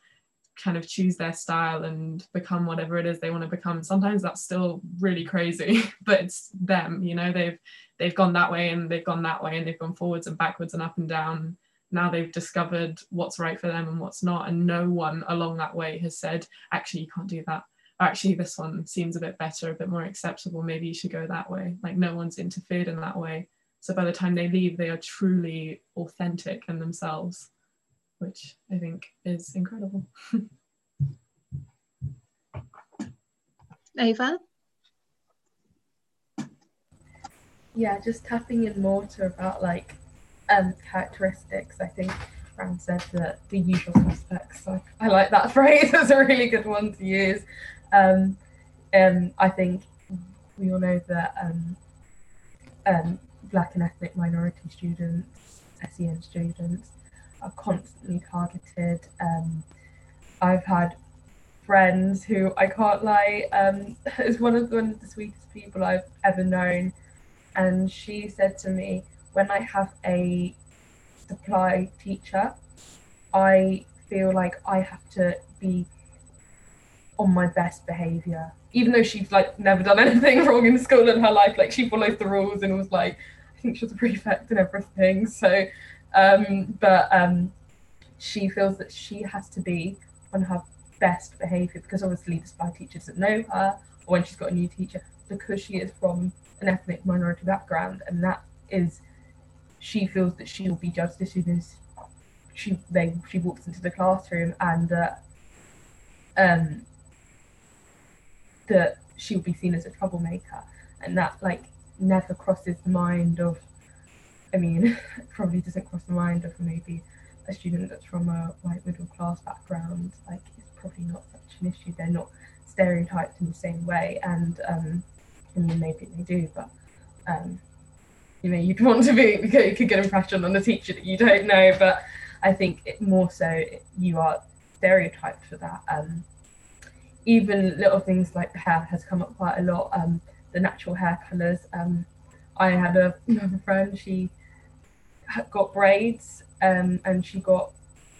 kind of choose their style and become whatever it is they want to become. Sometimes that's still really crazy but it's them you know? They've they've gone that way and they've gone that way and they've gone forwards and backwards and up and down. Now they've discovered what's right for them and what's not and no one along that way has said actually you can't do that. Actually this one seems a bit better a bit more acceptable. Maybe you should go that way. Like no one's interfered in that way so by the time they leave they are truly authentic in themselves which i think is incredible ava yeah just tapping in more to about like um, characteristics. I think Fran said that the usual suspects. So I like that phrase. It's a really good one to use. Um, um, I think we all know that um, um, black and ethnic minority students, SEN students are constantly targeted. Um, I've had friends who I can't lie um, is one of, one of the sweetest people I've ever known, and she said to me, "When I have a supply teacher, I feel like I have to be on my best behavior even though she's like never done anything wrong in school in her life like she follows the rules and was like i think she was a prefect and everything so um but um she feels that she has to be on her best behavior because obviously the spy teacher doesn't know her or when she's got a new teacher because she is from an ethnic minority background and that is she feels that she will be judged as soon as she they she walks into the classroom and uh, um that she will be seen as a troublemaker and that like never crosses the mind of i mean probably doesn't cross the mind of maybe a student that's from a white middle class background like it's probably not such an issue they're not stereotyped in the same way and um maybe they do but um you know you'd want to be you could get an impression on the teacher that you don't know but I think it, more so you are stereotyped for that um even little things like hair has come up quite a lot. Um, the natural hair colours. Um, I had a, another friend. She got braids, um, and she got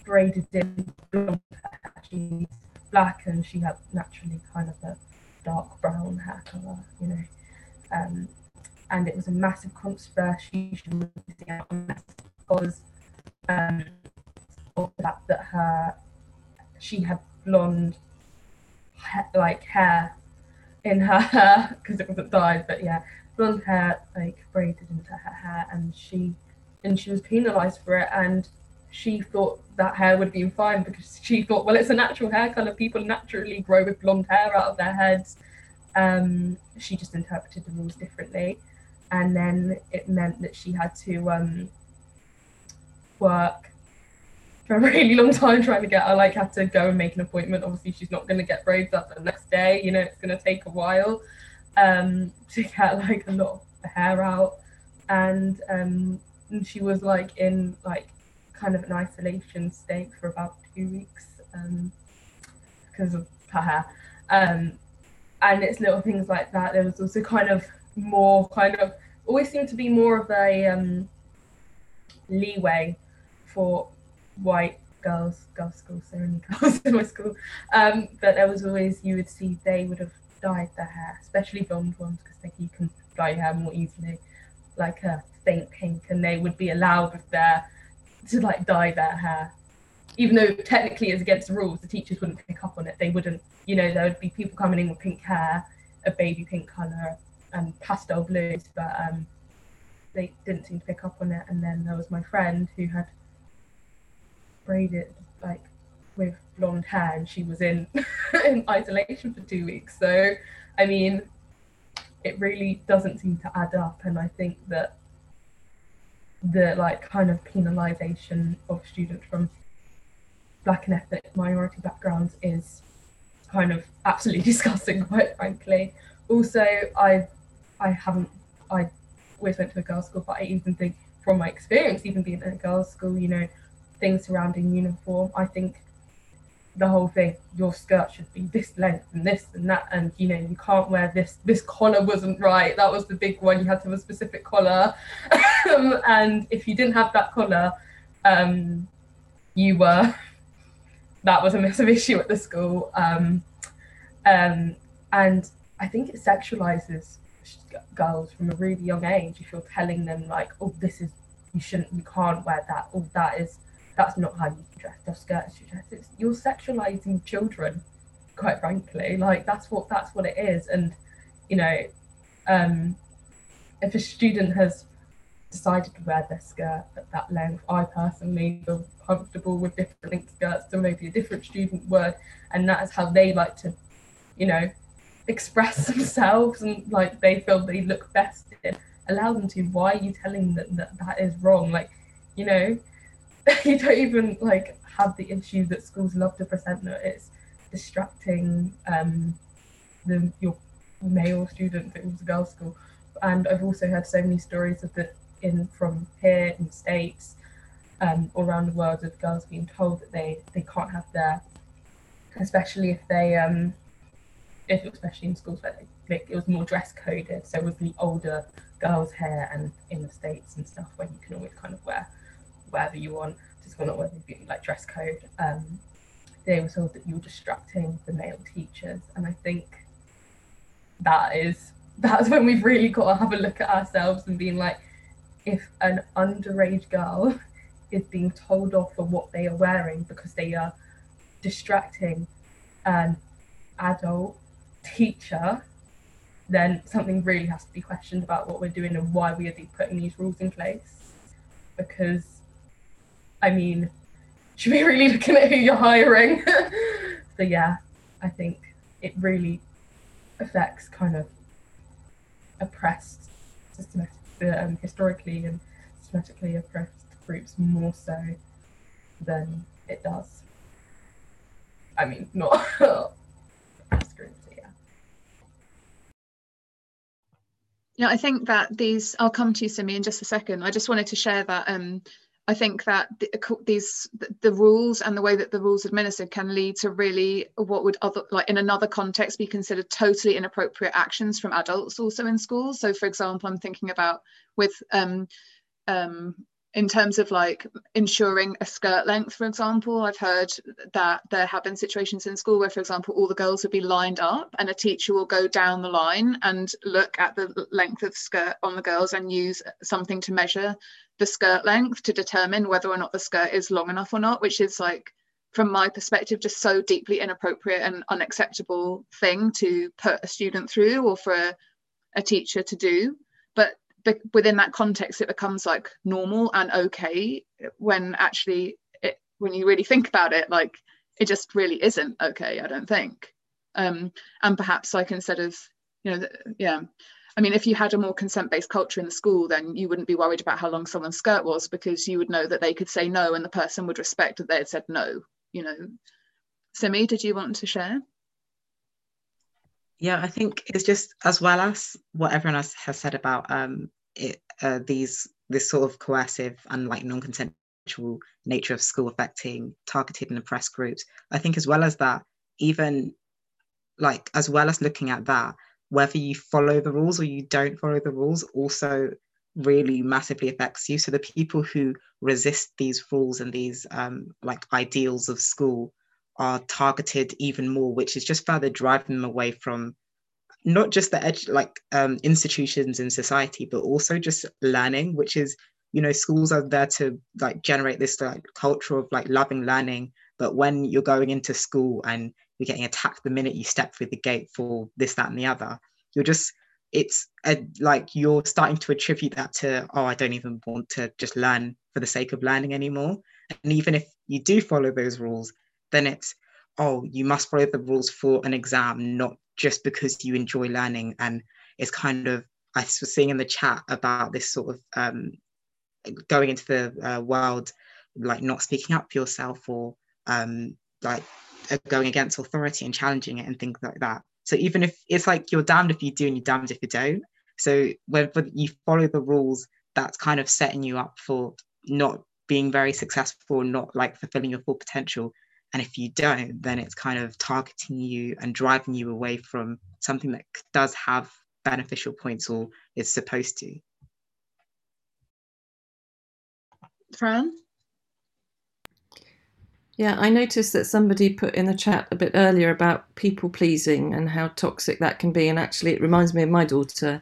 braided in blonde hair. She's black, and she had naturally kind of a dark brown hair colour. You know, um, and it was a massive controversy. She was missing out on because um, of the fact that her she had blonde like hair in her hair because it wasn't dyed, but yeah, blonde hair like braided into her hair, and she and she was penalised for it, and she thought that hair would be fine because she thought, well, it's a natural hair color. People naturally grow with blonde hair out of their heads. Um, she just interpreted the rules differently, and then it meant that she had to um, work for a really long time trying to get I like had to go and make an appointment. Obviously, she's not going to get braids up the next day. You know, it's going to take a while um, to get like a lot of the hair out, and, um, and she was like in like kind of an isolation state for about two weeks um, because of her hair. Um, and it's little things like that. There was also kind of more kind of always seemed to be more of a um, leeway for white girls, girls' there are only girls in my school. Um, but there was always, you would see they would have dyed their hair, especially blonde ones, because like you can dye your hair more easily, like a faint pink, and they would be allowed with their to like dye their hair. Even though technically it's against the rules, the teachers wouldn't pick up on it. They wouldn't, you know, there would be people coming in with pink hair, a baby pink colour, and pastel blues, but um, they didn't seem to pick up on it. And then there was my friend who had braided like with blonde hair and she was in in isolation for two weeks. So i mean it really doesn't seem to add up and i think that the like kind of penalization of students from black and ethnic minority backgrounds is kind of absolutely disgusting quite frankly. Also i i haven't i always went to a girls school but i even think from my experience even being in a girls school you know things surrounding uniform. I think the whole thing, your skirt should be this length and this and that, and you know, you can't wear this. This collar wasn't right. That was the big one. You had to have a specific collar, um, and if you didn't have that collar, um, you were. That was a massive issue at the school, um, um, and I think it sexualizes girls from a really young age. If you're telling them like, "Oh, this is you shouldn't, you can't wear that," oh, that is that's not how you dress your skirts you dress. It's you're sexualizing children quite frankly. Like that's what that's what it is. And you know um if a student has decided to wear their skirt at that length i personally feel comfortable with different length skirts than maybe a different student would. And that is how they like to you know express themselves and like they feel they look best in. Allow them to. Why are you telling them that that is wrong? Like you know you don't even like have the issue that schools love to present that it's distracting um, the your male students. It was a girls' school, and I've also heard so many stories of the in from here in the states, um, all around the world of girls being told that they they can't have their, especially if they um, if especially in schools where they, it was more dress coded, so with the older girls' hair and in the states and stuff where you can always kind of wear whatever you want, just not whether it be like dress code. Um, they were told that you were distracting the male teachers, and I think that is that's when we've really got to have a look at ourselves and being like, if an underage girl is being told off for what they are wearing because they are distracting an adult teacher, then something really has to be questioned about what we're doing and why we are putting these rules in place. Because, I mean, should be really looking at who you're hiring. so yeah, I think it really affects kind of oppressed, systematic, um, historically and systematically oppressed groups more so than it does. I mean, not yeah. Yeah, I think that these, I'll come to you, Simi, in just a second. I just wanted to share that um, I think that these the rules and the way that the rules administered can lead to really what would other like in another context be considered totally inappropriate actions from adults also in schools. So, for example, I'm thinking about with um, um, in terms of like ensuring a skirt length, for example, I've heard that there have been situations in school where, for example, all the girls would be lined up and a teacher will go down the line and look at the length of skirt on the girls and use something to measure the skirt length to determine whether or not the skirt is long enough or not, which is like, from my perspective, just so deeply inappropriate and unacceptable thing to put a student through or for a, a teacher to do. But within that context, it becomes like normal and okay when actually, it, when you really think about it, like it just really isn't okay, I don't think. Um, and perhaps like instead of, you know, yeah, I mean, if you had a more consent based culture in the school, then you wouldn't be worried about how long someone's skirt was because you would know that they could say no and the person would respect that they had said no, you know. Simi, did you want to share? Yeah, I think it's just as well as what everyone else has said about um, it, uh, these this sort of coercive and like non-consensual nature of school affecting targeted and oppressed groups. I think as well as that, even like as well as looking at that, whether you follow the rules or you don't follow the rules also really massively affects you. So the people who resist these rules and these um, like ideals of school are targeted even more, which is just further driving them away from not just the edge like um, institutions in society, but also just learning, which is you know schools are there to like generate this like culture of like loving learning. But when you're going into school and you're getting attacked the minute you step through the gate for this, that, and the other. You're just it's a, like you're starting to attribute that to oh i don't even want to just learn for the sake of learning anymore and even if you do follow those rules then it's oh you must follow the rules for an exam not just because you enjoy learning and it's kind of i was seeing in the chat about this sort of um, going into the uh, world like not speaking up for yourself or um, like going against authority and challenging it and things like that. So even if it's like you're damned if you do and you're damned if you don't. So whether you follow the rules, that's kind of setting you up for not being very successful, not like fulfilling your full potential. And if you don't, then it's kind of targeting you and driving you away from something that does have beneficial points or is supposed to. Fran? Yeah, I noticed that somebody put in the chat a bit earlier about people pleasing and how toxic that can be. And actually, it reminds me of my daughter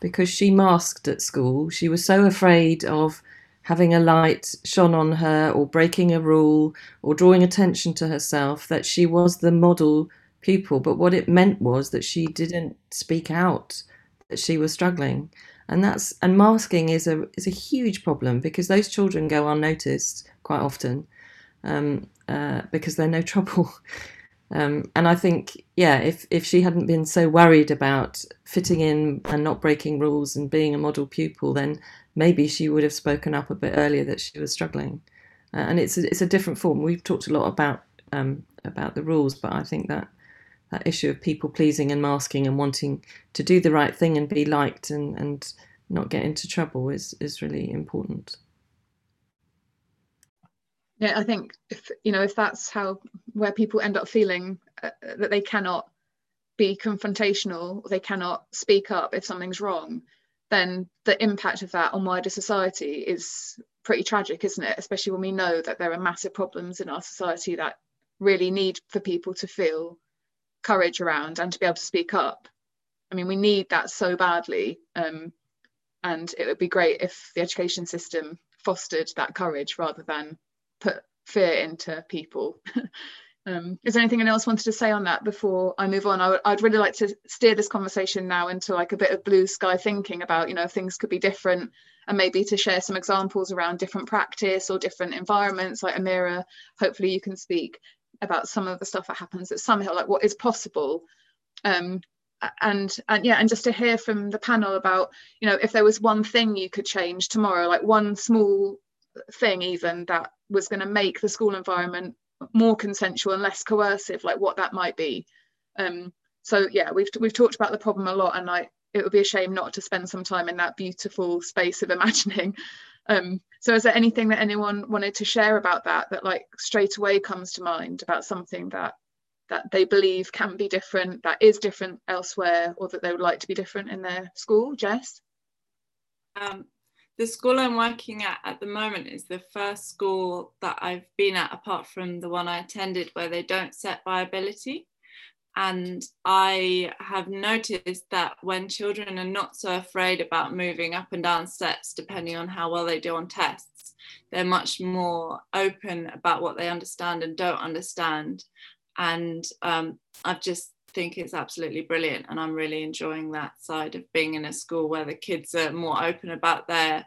because she masked at school. She was so afraid of having a light shone on her or breaking a rule or drawing attention to herself that she was the model pupil. But what it meant was that she didn't speak out that she was struggling. And that's and masking is a is a huge problem because those children go unnoticed quite often. Um, uh, because they're no trouble. Um, and I think, yeah, if, if she hadn't been so worried about fitting in and not breaking rules and being a model pupil, then maybe she would have spoken up a bit earlier that she was struggling. Uh, and it's a, it's a different form. We've talked a lot about um, about the rules, but I think that that issue of people pleasing and masking and wanting to do the right thing and be liked and, and not get into trouble is is really important. Yeah, I think if you know if that's how where people end up feeling uh, that they cannot be confrontational, they cannot speak up if something's wrong, then the impact of that on wider society is pretty tragic, isn't it? Especially when we know that there are massive problems in our society that really need for people to feel courage around and to be able to speak up. I mean, we need that so badly. Um, and it would be great if the education system fostered that courage rather than put fear into people. Um, is there anything anyone else wanted to say on that before I move on? I w- I'd really like to steer this conversation now into like a bit of blue sky thinking about, you know, things could be different and maybe to share some examples around different practice or different environments. Like Amira, hopefully you can speak about some of the stuff that happens at Summerhill, like what is possible. Um, and and yeah, and just to hear from the panel about, you know, if there was one thing you could change tomorrow, like one small thing even that was going to make the school environment more consensual and less coercive, like what that might be. Um, so yeah, we've we've talked about the problem a lot, and like it would be a shame not to spend some time in that beautiful space of imagining. Um, so is there anything that anyone wanted to share about that that like straight away comes to mind about something that that they believe can be different, that is different elsewhere, or that they would like to be different in their school? Jess? Um, the school I'm working at at the moment is the first school that I've been at, apart from the one I attended, where they don't set viability. And I have noticed that when children are not so afraid about moving up and down sets, depending on how well they do on tests, they're much more open about what they understand and don't understand. And um, I've just think it's absolutely brilliant and i'm really enjoying that side of being in a school where the kids are more open about their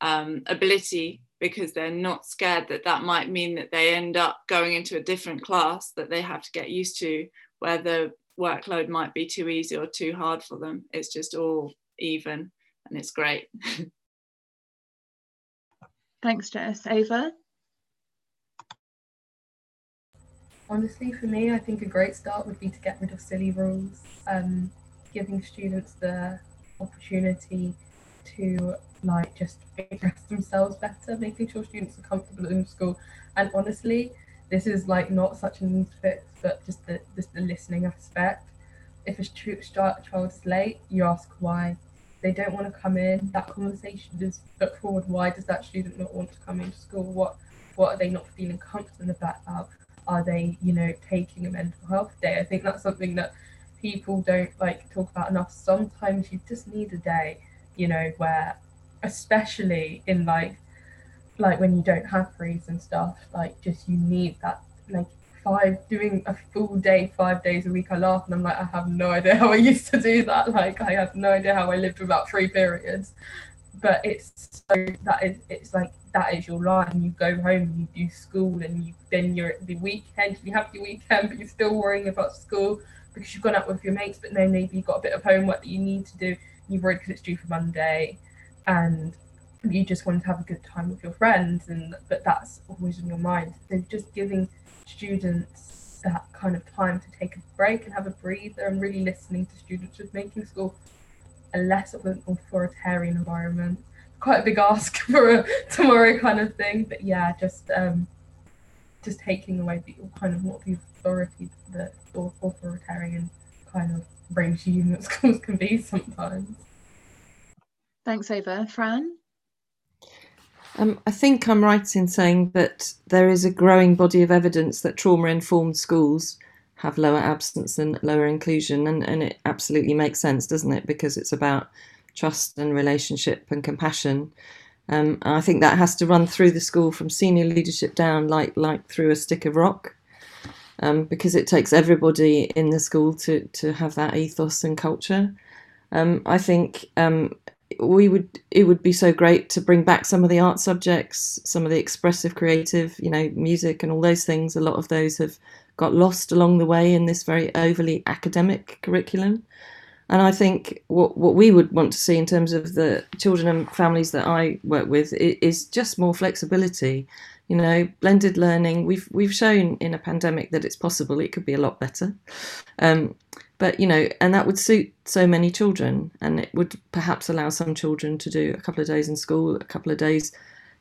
um, ability because they're not scared that that might mean that they end up going into a different class that they have to get used to where the workload might be too easy or too hard for them. It's just all even and it's great. Thanks jess. Ava honestly, for me, I think a great start would be to get rid of silly rules, um, giving students the opportunity to like just express themselves better, making sure students are comfortable in school. And honestly, this is like not such an fix, but just the just the listening aspect. If a child is late, you ask why. They don't want to come in. That conversation is put forward. Why does that student not want to come into school? What what are they not feeling comfortable about? Are they you know taking a mental health day? I think that's something that people don't like talk about enough. Sometimes you just need a day you know where especially in like like when you don't have freeze and stuff like just you need that like five doing a full day five days a week i laugh and i'm like i have no idea how i used to do that. Like i have no idea how i lived without three periods but it's so that is it's like that is your life and you go home you do school and you then you're at the weekend you have your weekend but you're still worrying about school because you've gone out with your mates but then maybe you've got a bit of homework that you need to do you've worried because it's due for monday and you just want to have a good time with your friends and but that's always in your mind. So just giving students that kind of time to take a break and have a breather and really listening to students just making school a less of an authoritarian environment. Quite a big ask for a tomorrow kind of thing, but yeah, just um, just taking away the kind of what the authority, the authoritarian kind of regime that schools can be sometimes. Thanks, Ava. Fran? Um, I think I'm right in saying that there is a growing body of evidence that trauma informed schools have lower absence and lower inclusion and, and it absolutely makes sense doesn't it? Because it's about trust and relationship and compassion. Um, and I think that has to run through the school from senior leadership down like like through a stick of rock um, because it takes everybody in the school to to have that ethos and culture. Um, I think um, we would it would be so great to bring back some of the art subjects some of the expressive creative you know music and all those things. A lot of those have got lost along the way in this very overly academic curriculum. And I think what, what we would want to see in terms of the children and families that I work with is just more flexibility, You know, blended learning. We've we've shown in a pandemic that it's possible. It could be a lot better. Um, but you know, and that would suit so many children, and it would perhaps allow some children to do a couple of days in school, a couple of days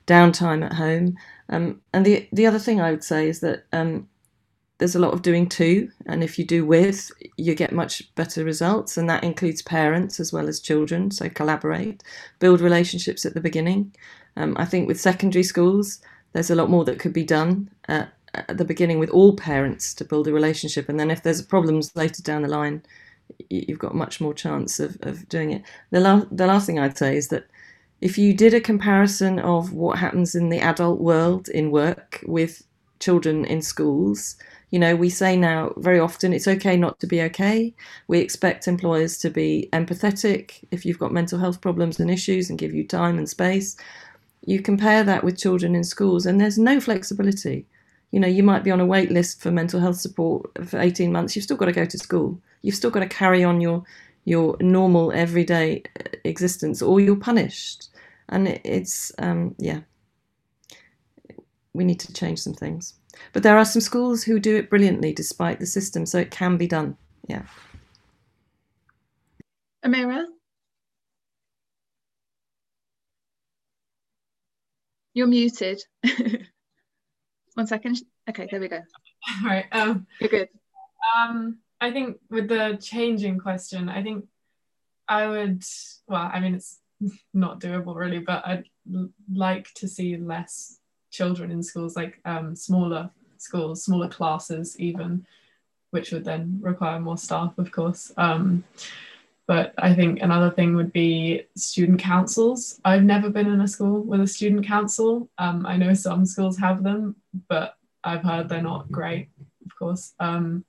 downtime at home. Um, and the the other thing I would say is that um, there's a lot of doing too, and if you do with, you get much better results, and that includes parents as well as children. So collaborate, build relationships at the beginning. Um, I think with secondary schools, there's a lot more that could be done at, at the beginning with all parents to build a relationship, and then if there's problems later down the line, you've got much more chance of, of doing it. The, la- the last thing I'd say is that if you did a comparison of what happens in the adult world in work with children in schools, you know, we say now very often it's okay not to be okay. We expect employers to be empathetic if you've got mental health problems and issues and give you time and space. You compare that with children in schools, and there's no flexibility. You know, you might be on a wait list for mental health support for 18 months. You've still got to go to school. You've still got to carry on your your normal everyday uh, existence, or you're punished. And it's um, yeah, we need to change some things. But there are some schools who do it brilliantly despite the system, so it can be done. Yeah. Amira? You're muted. One second. Okay, there we go. All right. Um, You're good. Um, I think with the changing question, I think I would, well, I mean, it's not doable really, but I'd like to see less children in schools, like um, smaller schools, smaller classes even, which would then require more staff, of course. Um, but I think another thing would be student councils. I've never been in a school with a student council. Um, I know some schools have them, but I've heard they're not great, of course. Um,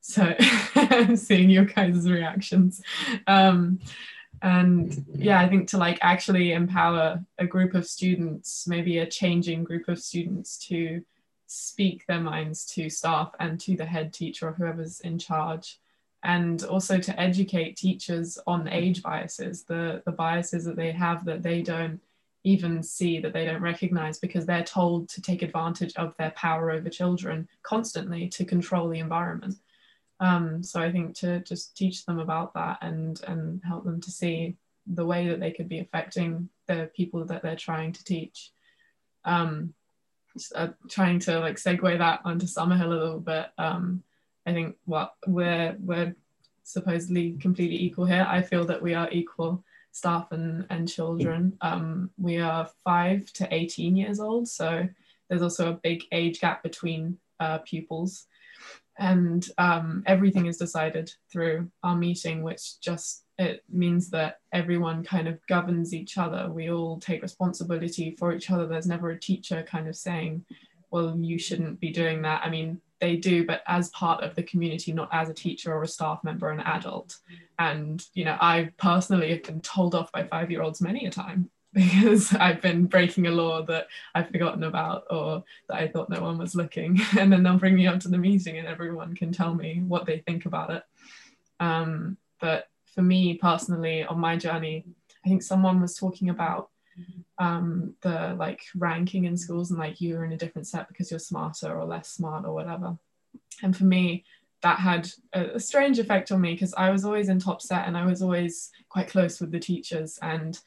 so seeing your guys' reactions. Um, and yeah. i think to like actually empower a group of students maybe a changing group of students to speak their minds to staff and to the head teacher or whoever's in charge. And also to educate teachers on age biases the the biases that they have that they don't even see that they don't recognize because they're told to take advantage of their power over children constantly to control the environment um, so I think to just teach them about that and and help them to see the way that they could be affecting the people that they're trying to teach. Um, uh, trying to like segue that onto Summerhill a little bit. Um, I think what we're we're supposedly completely equal here. I feel that we are equal staff and, and children. Um, we are five to 18 years old, so there's also a big age gap between uh, pupils and um, everything is decided through our meeting which just it means that everyone kind of governs each other. We all take responsibility for each other. There's never a teacher kind of saying well you shouldn't be doing that. I mean they do but as part of the community not as a teacher or a staff member or an adult. And you know i personally have been told off by five year olds many a time because I've been breaking a law that I've forgotten about or that I thought no one was looking. And then they'll bring me up to the meeting and everyone can tell me what they think about it. Um, but for me personally, on my journey, I think someone was talking about um, the like ranking in schools and like you're in a different set because you're smarter or less smart or whatever. And for me, that had a strange effect on me because I was always in top set and I was always quite close with the teachers and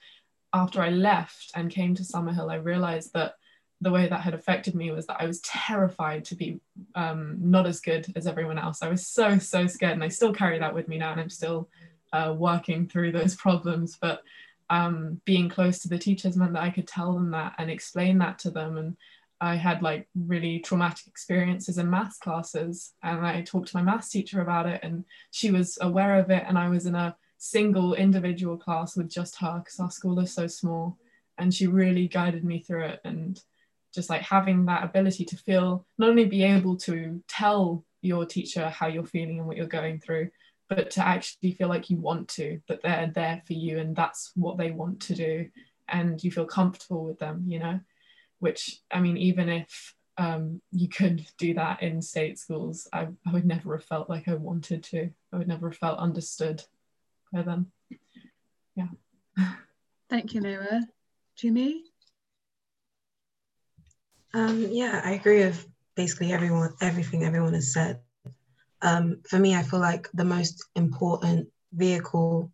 after I left and came to Summerhill, I realized that the way that had affected me was that I was terrified to be um, not as good as everyone else. I was so, so scared. And I still carry that with me now. And I'm still uh, working through those problems. But um, being close to the teachers meant that I could tell them that and explain that to them. And I had like really traumatic experiences in maths classes. And I talked to my maths teacher about it. And she was aware of it. And I was in a single individual class with just her because our school is so small and she really guided me through it and just like having that ability to feel not only be able to tell your teacher how you're feeling and what you're going through but to actually feel like you want to that they're there for you and that's what they want to do and you feel comfortable with them you know? Which i mean even if um, you could do that in state schools I, I would never have felt like i wanted to. I would never have felt understood by them. Yeah. Thank you, Noah. Jimmy? Um, yeah, I agree with basically everyone, everything everyone has said. Um, for me, I feel like the most important vehicle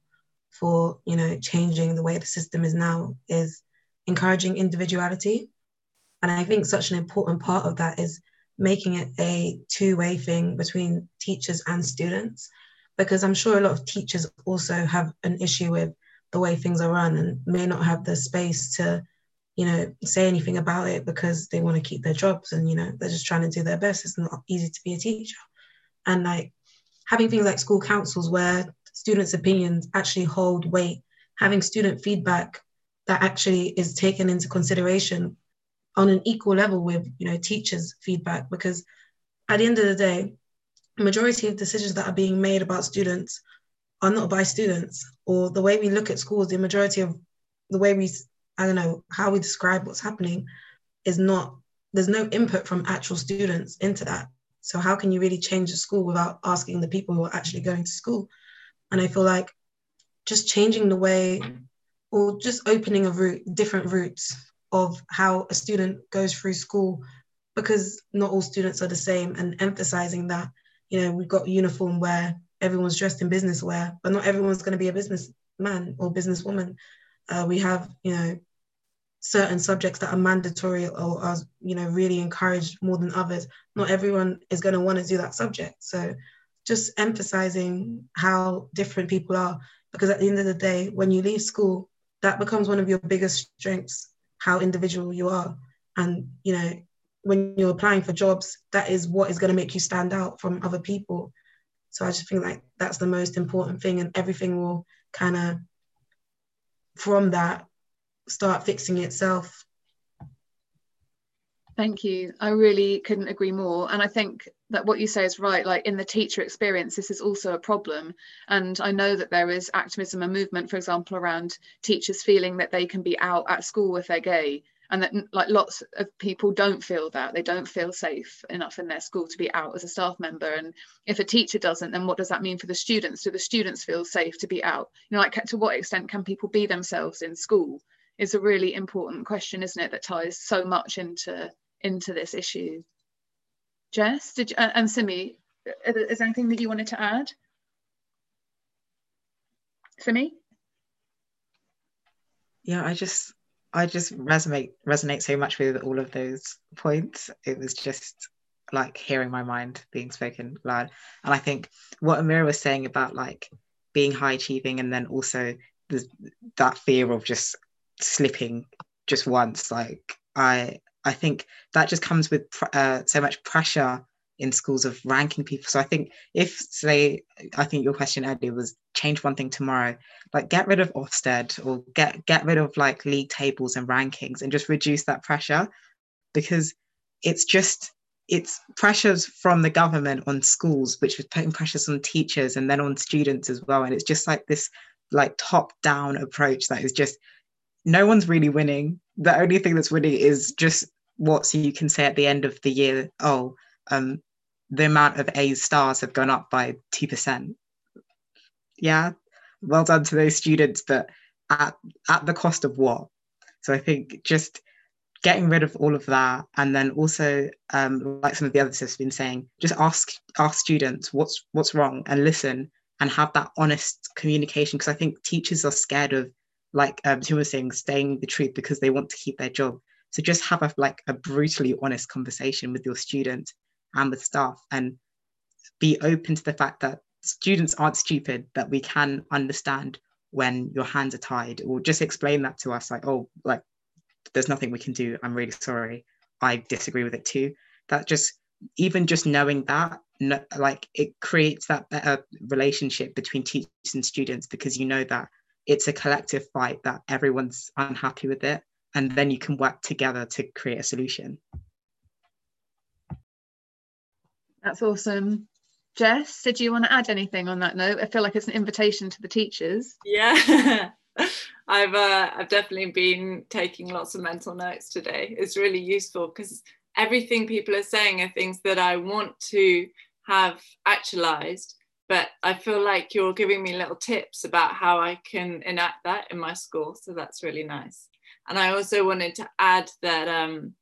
for you know changing the way the system is now is encouraging individuality, and I think such an important part of that is making it a two-way thing between teachers and students, because I'm sure a lot of teachers also have an issue with the way things are run and may not have the space to you know, say anything about it because they want to keep their jobs and, you know, they're just trying to do their best. It's not easy to be a teacher. And like having things like school councils where students' opinions actually hold weight, having student feedback that actually is taken into consideration on an equal level with, you know, teachers' feedback. Because at the end of the day, majority of decisions that are being made about students are not by students or the way we look at schools, the majority of the way we I don't know, how we describe what's happening is not, there's no input from actual students into that. So how can you really change the school without asking the people who are actually going to school? And I feel like just changing the way or just opening a route, different routes of how a student goes through school, because not all students are the same, and emphasizing that, you know, we've got uniform wear, everyone's dressed in business wear, but not everyone's going to be a businessman or businesswoman. Uh, we have, you know, certain subjects that are mandatory or are you know really encouraged more than others. Not everyone is going to want to do that subject. So just emphasizing how different people are because at the end of the day when you leave school that becomes one of your biggest strengths how individual you are. And you know when you're applying for jobs that is what is going to make you stand out from other people so i just feel like that's the most important thing and everything will kind of from that start fixing itself. Thank you. I really couldn't agree more. And I think that what you say is right. Like in the teacher experience, this is also a problem. And I know that there is activism and movement, for example, around teachers feeling that they can be out at school if they're gay. And that like lots of people don't feel that they don't feel safe enough in their school to be out as a staff member. And if a teacher doesn't, then what does that mean for the students? Do the students feel safe to be out? You know, like to what extent can people be themselves in school? is a really important question, isn't it? That ties so much into into this issue. Jess, did you, and Simi, is there anything that you wanted to add? Simi? Yeah, I just I just resonate resonate so much with all of those points. It was just like hearing my mind being spoken loud. And I think what Amira was saying about like being high achieving and then also the, that fear of just slipping just once like i i think that just comes with uh, so much pressure in schools of ranking people. So i think if say i think your question earlier was change one thing tomorrow like get rid of ofsted or get get rid of like league tables and rankings and just reduce that pressure because it's just it's pressures from the government on schools which is putting pressures on teachers and then on students as well. And it's just like this like top down approach that is just no one's really winning. The only thing that's winning is just what so you can say at the end of the year, oh, um, the amount of A stars have gone up by 2%. Yeah, well done to those students, but at, at the cost of what? So I think just getting rid of all of that and then also um, like some of the others have been saying just ask ask students what's what's wrong and listen and have that honest communication because i think teachers are scared of like um, Tim was saying, staying the truth because they want to keep their job. So just have a like a brutally honest conversation with your student and with staff, and be open to the fact that students aren't stupid. That we can understand when your hands are tied, or just explain that to us, like, oh, like there's nothing we can do. I'm really sorry. I disagree with it too. That just even just knowing that no, like it creates that better relationship between teachers and students because you know that it's a collective fight that everyone's unhappy with it and then you can work together to create a solution that's awesome jess did you want to add anything on that note i feel like it's an invitation to the teachers yeah i've uh, i've definitely been taking lots of mental notes today it's really useful because everything people are saying are things that i want to have actualized but I feel like you're giving me little tips about how I can enact that in my school. So that's really nice. And I also wanted to add that um,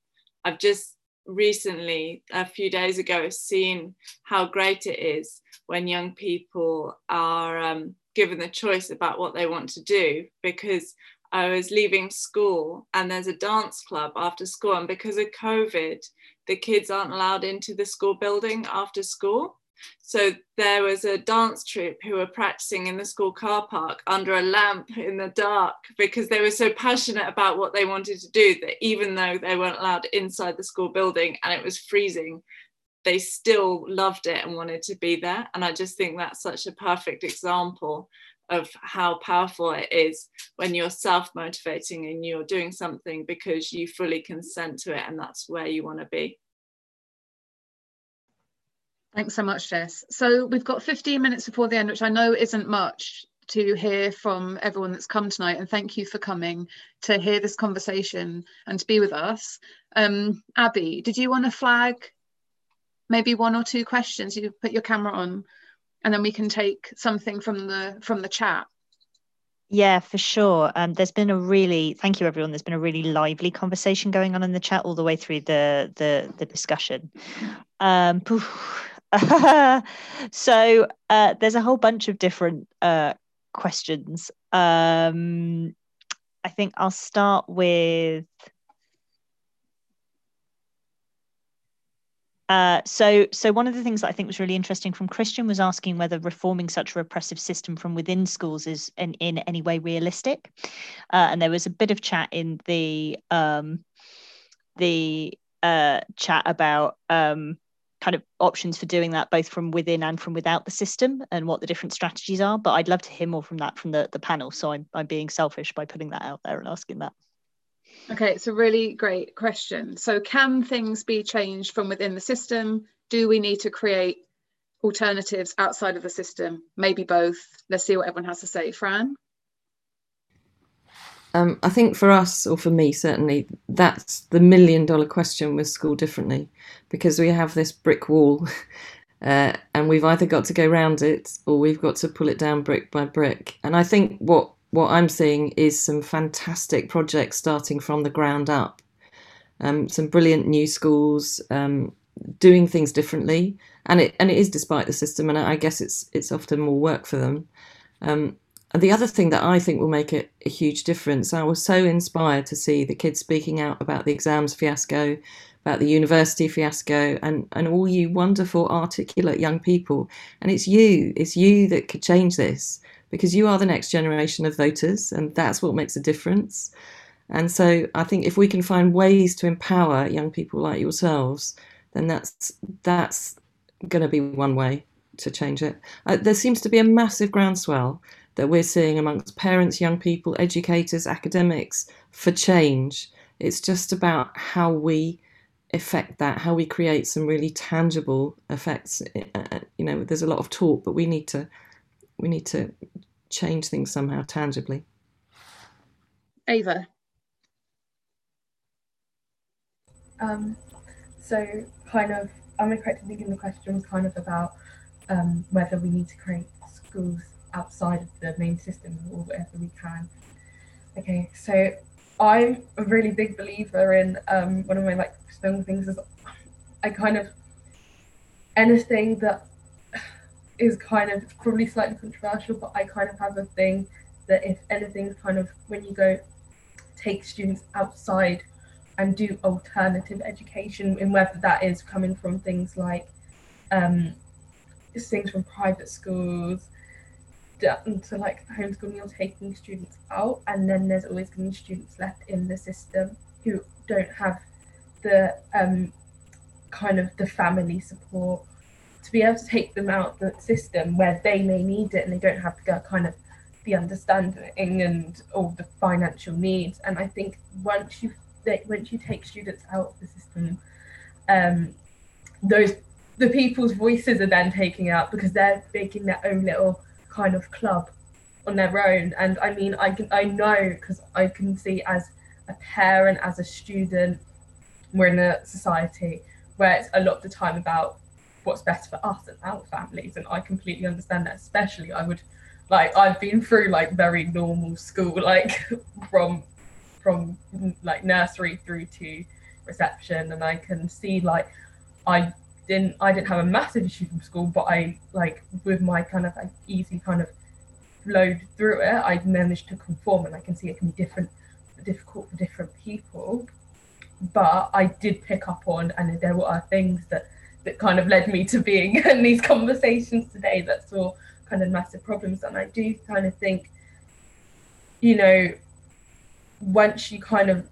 I've just recently, a few days ago, seen how great it is when young people are um, given the choice about what they want to do because I was leaving school and there's a dance club after school. And because of COVID, the kids aren't allowed into the school building after school. So there was a dance troupe who were practicing in the school car park under a lamp in the dark because they were so passionate about what they wanted to do that even though they weren't allowed inside the school building and it was freezing, they still loved it and wanted to be there. And I just think that's such a perfect example of how powerful it is when you're self motivating and you're doing something because you fully consent to it and that's where you want to be. Thanks so much, Jess. So we've got 15 minutes before the end, which I know isn't much to hear from everyone that's come tonight. And thank you for coming to hear this conversation and to be with us. Um, Abby, did you want to flag maybe one or two questions? You put your camera on and then we can take something from the from the chat. Yeah, for sure. Um, there's been a really thank you everyone. There's been a really lively conversation going on in the chat all the way through the the the discussion. Um, so uh, there's a whole bunch of different uh, questions. Um, I think I'll start with. Uh, so, so one of the things that I think was really interesting from Christian was asking whether reforming such a repressive system from within schools is in, in any way realistic. Uh, and there was a bit of chat in the um, the uh, chat about um, kind of options for doing that both from within and from without the system and what the different strategies are but i'd love to hear more from that from the, the panel. So I'm, I'm being selfish by putting that out there and asking that. Okay it's a really great question. So can things be changed from within the system? Do we need to create alternatives outside of the system? Maybe both. Let's see what everyone has to say. Fran um, I think for us, or for me certainly, that's the million dollar question with school differently, because we have this brick wall, uh, and we've either got to go round it or we've got to pull it down brick by brick. And I think what what I'm seeing is some fantastic projects starting from the ground up, um, some brilliant new schools um, doing things differently, and it and it is despite the system, and I guess it's it's often more work for them. And the other thing that I think will make a huge difference, I was so inspired to see the kids speaking out about the exams fiasco, about the university fiasco, and, and all you wonderful, articulate young people. And it's you, it's you that could change this because you are the next generation of voters, and that's what makes a difference. And so I think if we can find ways to empower young people like yourselves, then that's that's going to be one way to change it. Uh, there seems to be a massive groundswell that we're seeing amongst parents, young people, educators, academics for change. It's just about how we affect that, how we create some really tangible effects. Uh, uh, you know, there's a lot of talk, but we need to we need to change things somehow tangibly. Ava. Um, so kind of, am I correct in thinking the question was kind of about um, whether we need to create schools outside of the main system or whatever we can. Okay, so I'm a really big believer in um, one of my like strong things is I kind of anything that is kind of probably slightly controversial, but I kind of have a thing that if anything's kind of when you go take students outside and do alternative education, and whether that is coming from things like um, things from private schools, to like homeschooling you're taking students out and then there's always going to be students left in the system who don't have the um, kind of the family support to be able to take them out the system where they may need it and they don't have the kind of the understanding and all the financial needs. And i think once you they, once you take students out of the system um, those the people's voices are then taking out because they're making their own little kind of club on their own. And I mean, I can I know because I can see as a parent, as a student, we're in a society where it's a lot of the time about what's best for us and our families. And I completely understand that. Especially, I would like I've been through like very normal school, like from from like nursery through to reception and I can see like I didn't I didn't have a massive issue from school, but I like with my kind of like easy kind of flowed through it, I managed to conform and I can see it can be different difficult for different people. But I did pick up on and there were things that that kind of led me to being in these conversations today that saw kind of massive problems. And I do kind of think, you know, once you kind of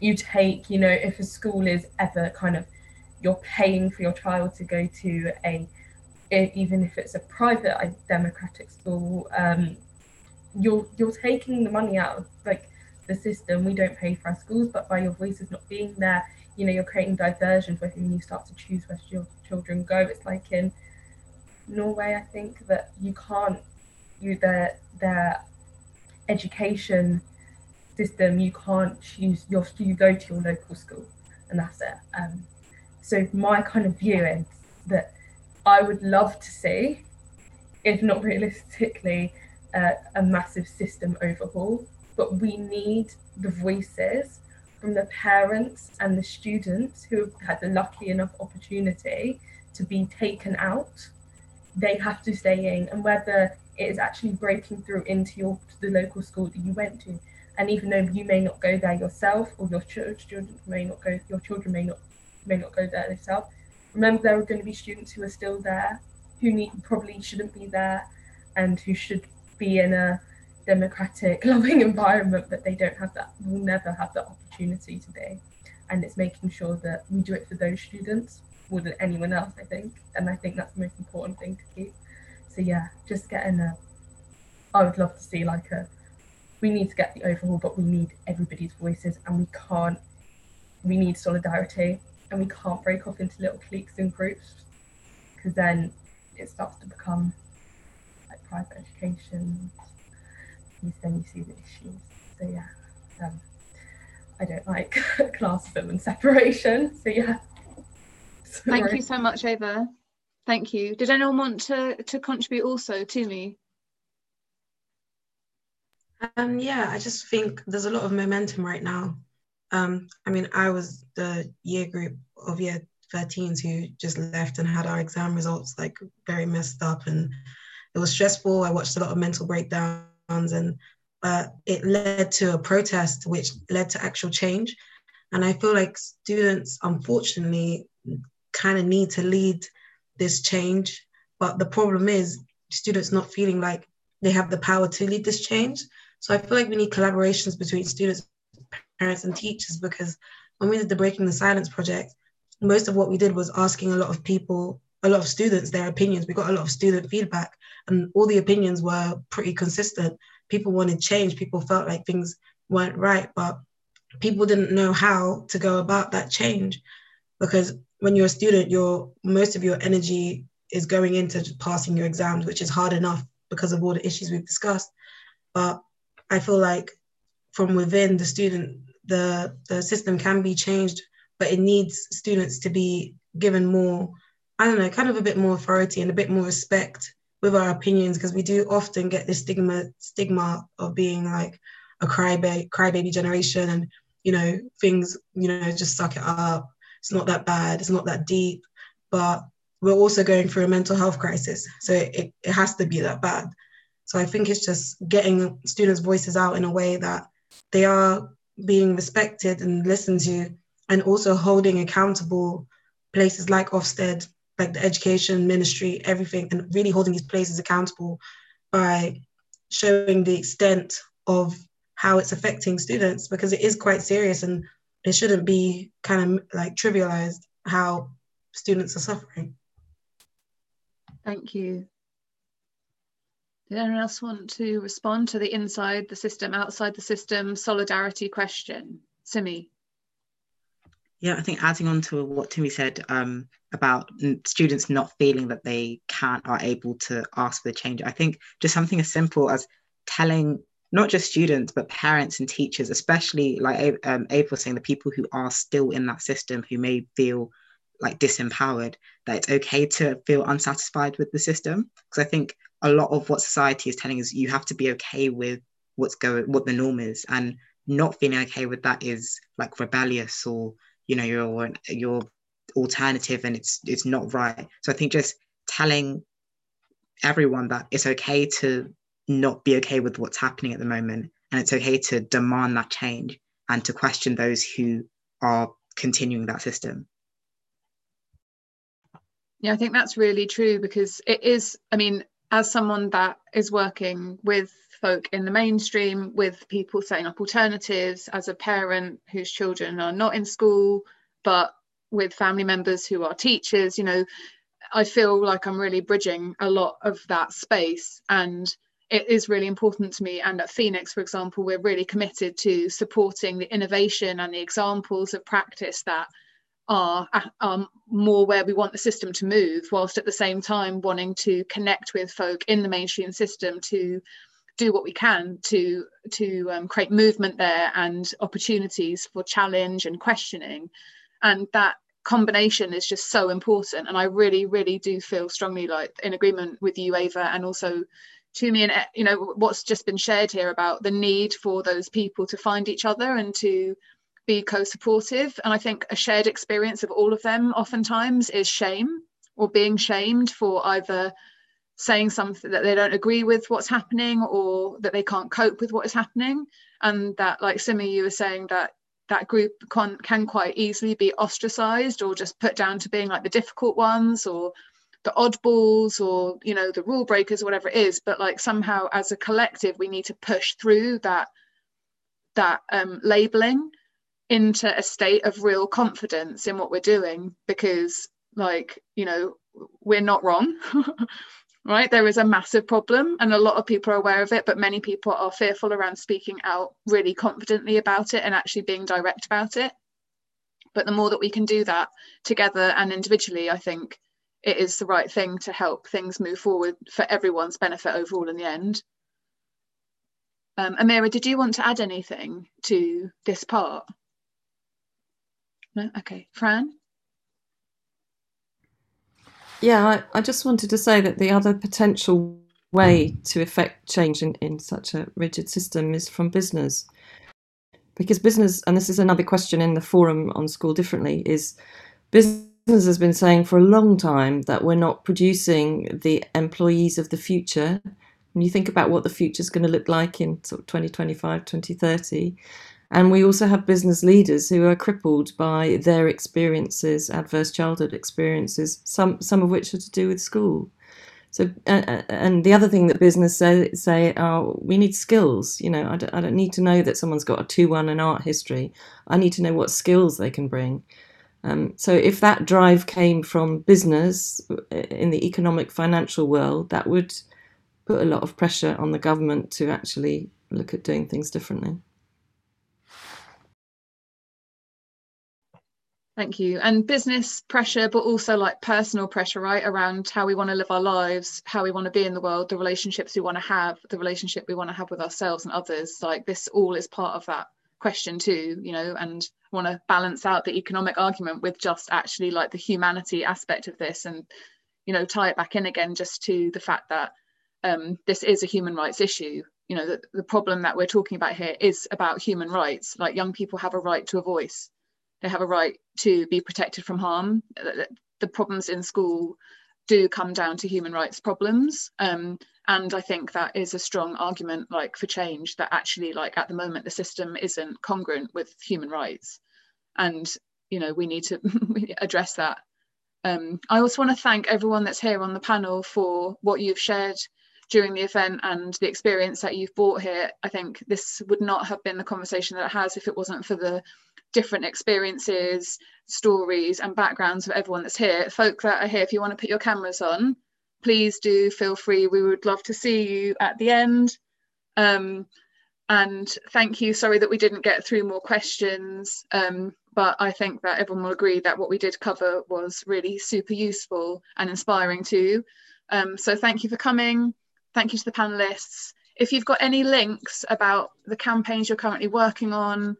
you take, you know, if a school is ever kind of you're paying for your child to go to a even if it's a private democratic school, um, you're you're taking the money out of like the system. We don't pay for our schools, but by your voices not being there, you know, you're creating diversion for whom you start to choose where your children go. It's like in Norway, I think that you can't you their their education system you can't choose your you go to your local school and that's it. Um, so my kind of view is that I would love to see, if not realistically, uh, a massive system overhaul. But we need the voices from the parents and the students who have had the lucky enough opportunity to be taken out. They have to stay in, and whether it is actually breaking through into your the local school that you went to, and even though you may not go there yourself, or your children may not go, your children may not may not go there themselves, remember there are going to be students who are still there who need probably shouldn't be there and who should be in a democratic loving environment but they don't have that will never have that opportunity to be. And it's making sure that we do it for those students more than anyone else i think. And i think that's the most important thing to keep. So yeah just getting a i would love to see like a we need to get the overhaul but we need everybody's voices and we can't we need solidarity and we can't break off into little cliques and groups because then it starts to become like private education. Then you see the issues. So yeah, um, I don't like classism and separation. So yeah. Sorry. Thank you so much, Ava. Thank you. Did anyone want to to contribute also Timmy? Um, yeah, I just think there's a lot of momentum right now um, I mean, I was the year group of year 13s who just left and had our exam results like very messed up and it was stressful. I watched a lot of mental breakdowns and uh, it led to a protest which led to actual change. And I feel like students, unfortunately, kind of need to lead this change. But the problem is students not feeling like they have the power to lead this change. So I feel like we need collaborations between students parents and teachers because when we did the Breaking the Silence project, most of what we did was asking a lot of people, a lot of students, their opinions. We got a lot of student feedback, and all the opinions were pretty consistent. People wanted change, people felt like things weren't right, but people didn't know how to go about that change because when you're a student, your most of your energy is going into passing your exams, which is hard enough because of all the issues we've discussed. But I feel like from within the student, the, the system can be changed, but it needs students to be given more, I don't know, kind of a bit more authority and a bit more respect with our opinions, because we do often get this stigma stigma of being like a crybaby crybaby generation and you know things you know just suck it up. It's not that bad. It's not that deep. But we're also going through a mental health crisis. So it, it has to be that bad. So i think it's just getting students voices out in a way that they are being respected and listened to, and also holding accountable places like Ofsted, like the education ministry, everything, and really holding these places accountable by showing the extent of how it's affecting students because it is quite serious and it shouldn't be kind of like trivialized how students are suffering. Thank you. Did anyone else want to respond to the inside the system, outside the system solidarity question? Simi. Yeah, I think adding on to what Timmy said um, about students not feeling that they can't are able to ask for the change, I think just something as simple as telling not just students but parents and teachers, especially like um, April saying, the people who are still in that system who may feel like disempowered, that it's okay to feel unsatisfied with the system. Because I think a lot of what society is telling us you have to be okay with what's going what the norm is. And not feeling okay with that is like rebellious or you know your your alternative and it's it's not right. So i think just telling everyone that it's okay to not be okay with what's happening at the moment and it's okay to demand that change and to question those who are continuing that system. Yeah i think that's really true because it is i mean as someone that is working with folk in the mainstream with people setting up alternatives as a parent whose children are not in school but with family members who are teachers you know i feel like i'm really bridging a lot of that space. And it is really important to me. And at phoenix for example we're really committed to supporting the innovation and the examples of practice that are, are more where we want the system to move whilst at the same time wanting to connect with folk in the mainstream system to do what we can to to um, create movement there and opportunities for challenge and questioning. And that combination is just so important and i really really do feel strongly like in agreement with you ava and also Timmy and you know what's just been shared here about the need for those people to find each other and to be co-supportive. And i think a shared experience of all of them oftentimes is shame or being shamed for either saying something that they don't agree with what's happening or that they can't cope with what is happening. And that like simi you were saying that that group can, can quite easily be ostracized or just put down to being like the difficult ones or the oddballs or you know the rule breakers or whatever it is. But like somehow as a collective we need to push through that that um, labeling into a state of real confidence in what we're doing because like you know we're not wrong right? There is a massive problem and a lot of people are aware of it but many people are fearful around speaking out really confidently about it and actually being direct about it. But the more that we can do that together and individually i think it is the right thing to help things move forward for everyone's benefit overall in the end. Um, amira did you want to add anything to this part no okay fran yeah, I, I just wanted to say that the other potential way to affect change in, in such a rigid system is from business. Because business, and this is another question in the forum on School Differently, is business has been saying for a long time that we're not producing the employees of the future. When you think about what the future is going to look like in sort of 2025, 2030, and we also have business leaders who are crippled by their experiences, adverse childhood experiences, some some of which are to do with school. So, uh, and the other thing that business say, say oh, we need skills. You know, I don't, I don't need to know that someone's got a 2 1 in art history. I need to know what skills they can bring. Um, so, if that drive came from business uh, in the economic financial world, that would put a lot of pressure on the government to actually look at doing things differently. Thank you. And business pressure, but also like personal pressure, right? Around how we want to live our lives, how we want to be in the world, the relationships we want to have, the relationship we want to have with ourselves and others. Like this all is part of that question too, you know, and want to balance out the economic argument with just actually like the humanity aspect of this and, you know, tie it back in again just to the fact that um, this is a human rights issue. You know, the, the problem that we're talking about here is about human rights. Like young people have a right to a voice they have a right to be protected from harm. The problems in school do come down to human rights problems. Um, and I think that is a strong argument like for change that actually like at the moment the system isn't congruent with human rights. And you know we need to address that. Um, I also want to thank everyone that's here on the panel for what you've shared during the event and the experience that you've brought here. I think this would not have been the conversation that it has if it wasn't for the different experiences, stories, and backgrounds of everyone that's here. Folk that are here, if you want to put your cameras on, please do feel free. We would love to see you at the end. Um, and thank you. Sorry that we didn't get through more questions, um, but I think that everyone will agree that what we did cover was really super useful and inspiring too. Um, so thank you for coming. Thank you to the panelists. If you've got any links about the campaigns you're currently working on,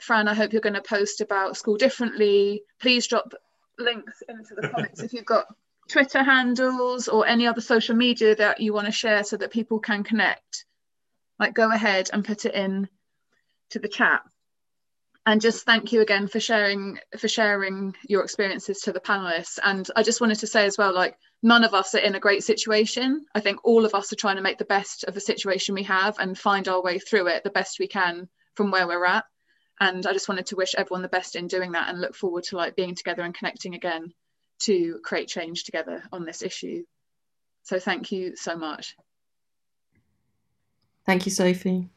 Fran, I hope you're going to post about School Differently. Please drop links into the comments if you've got Twitter handles or any other social media that you want to share so that people can connect. Like go ahead and put it in to the chat. and just thank you again for sharing for sharing your experiences to the panelists and i just wanted to say as well like none of us are in a great situation. I think all of us are trying to make the best of the situation we have and find our way through it the best we can from where we're at. And i just wanted to wish everyone the best in doing that and look forward to like being together and connecting again to create change together on this issue. So thank you so much. Thank you sophie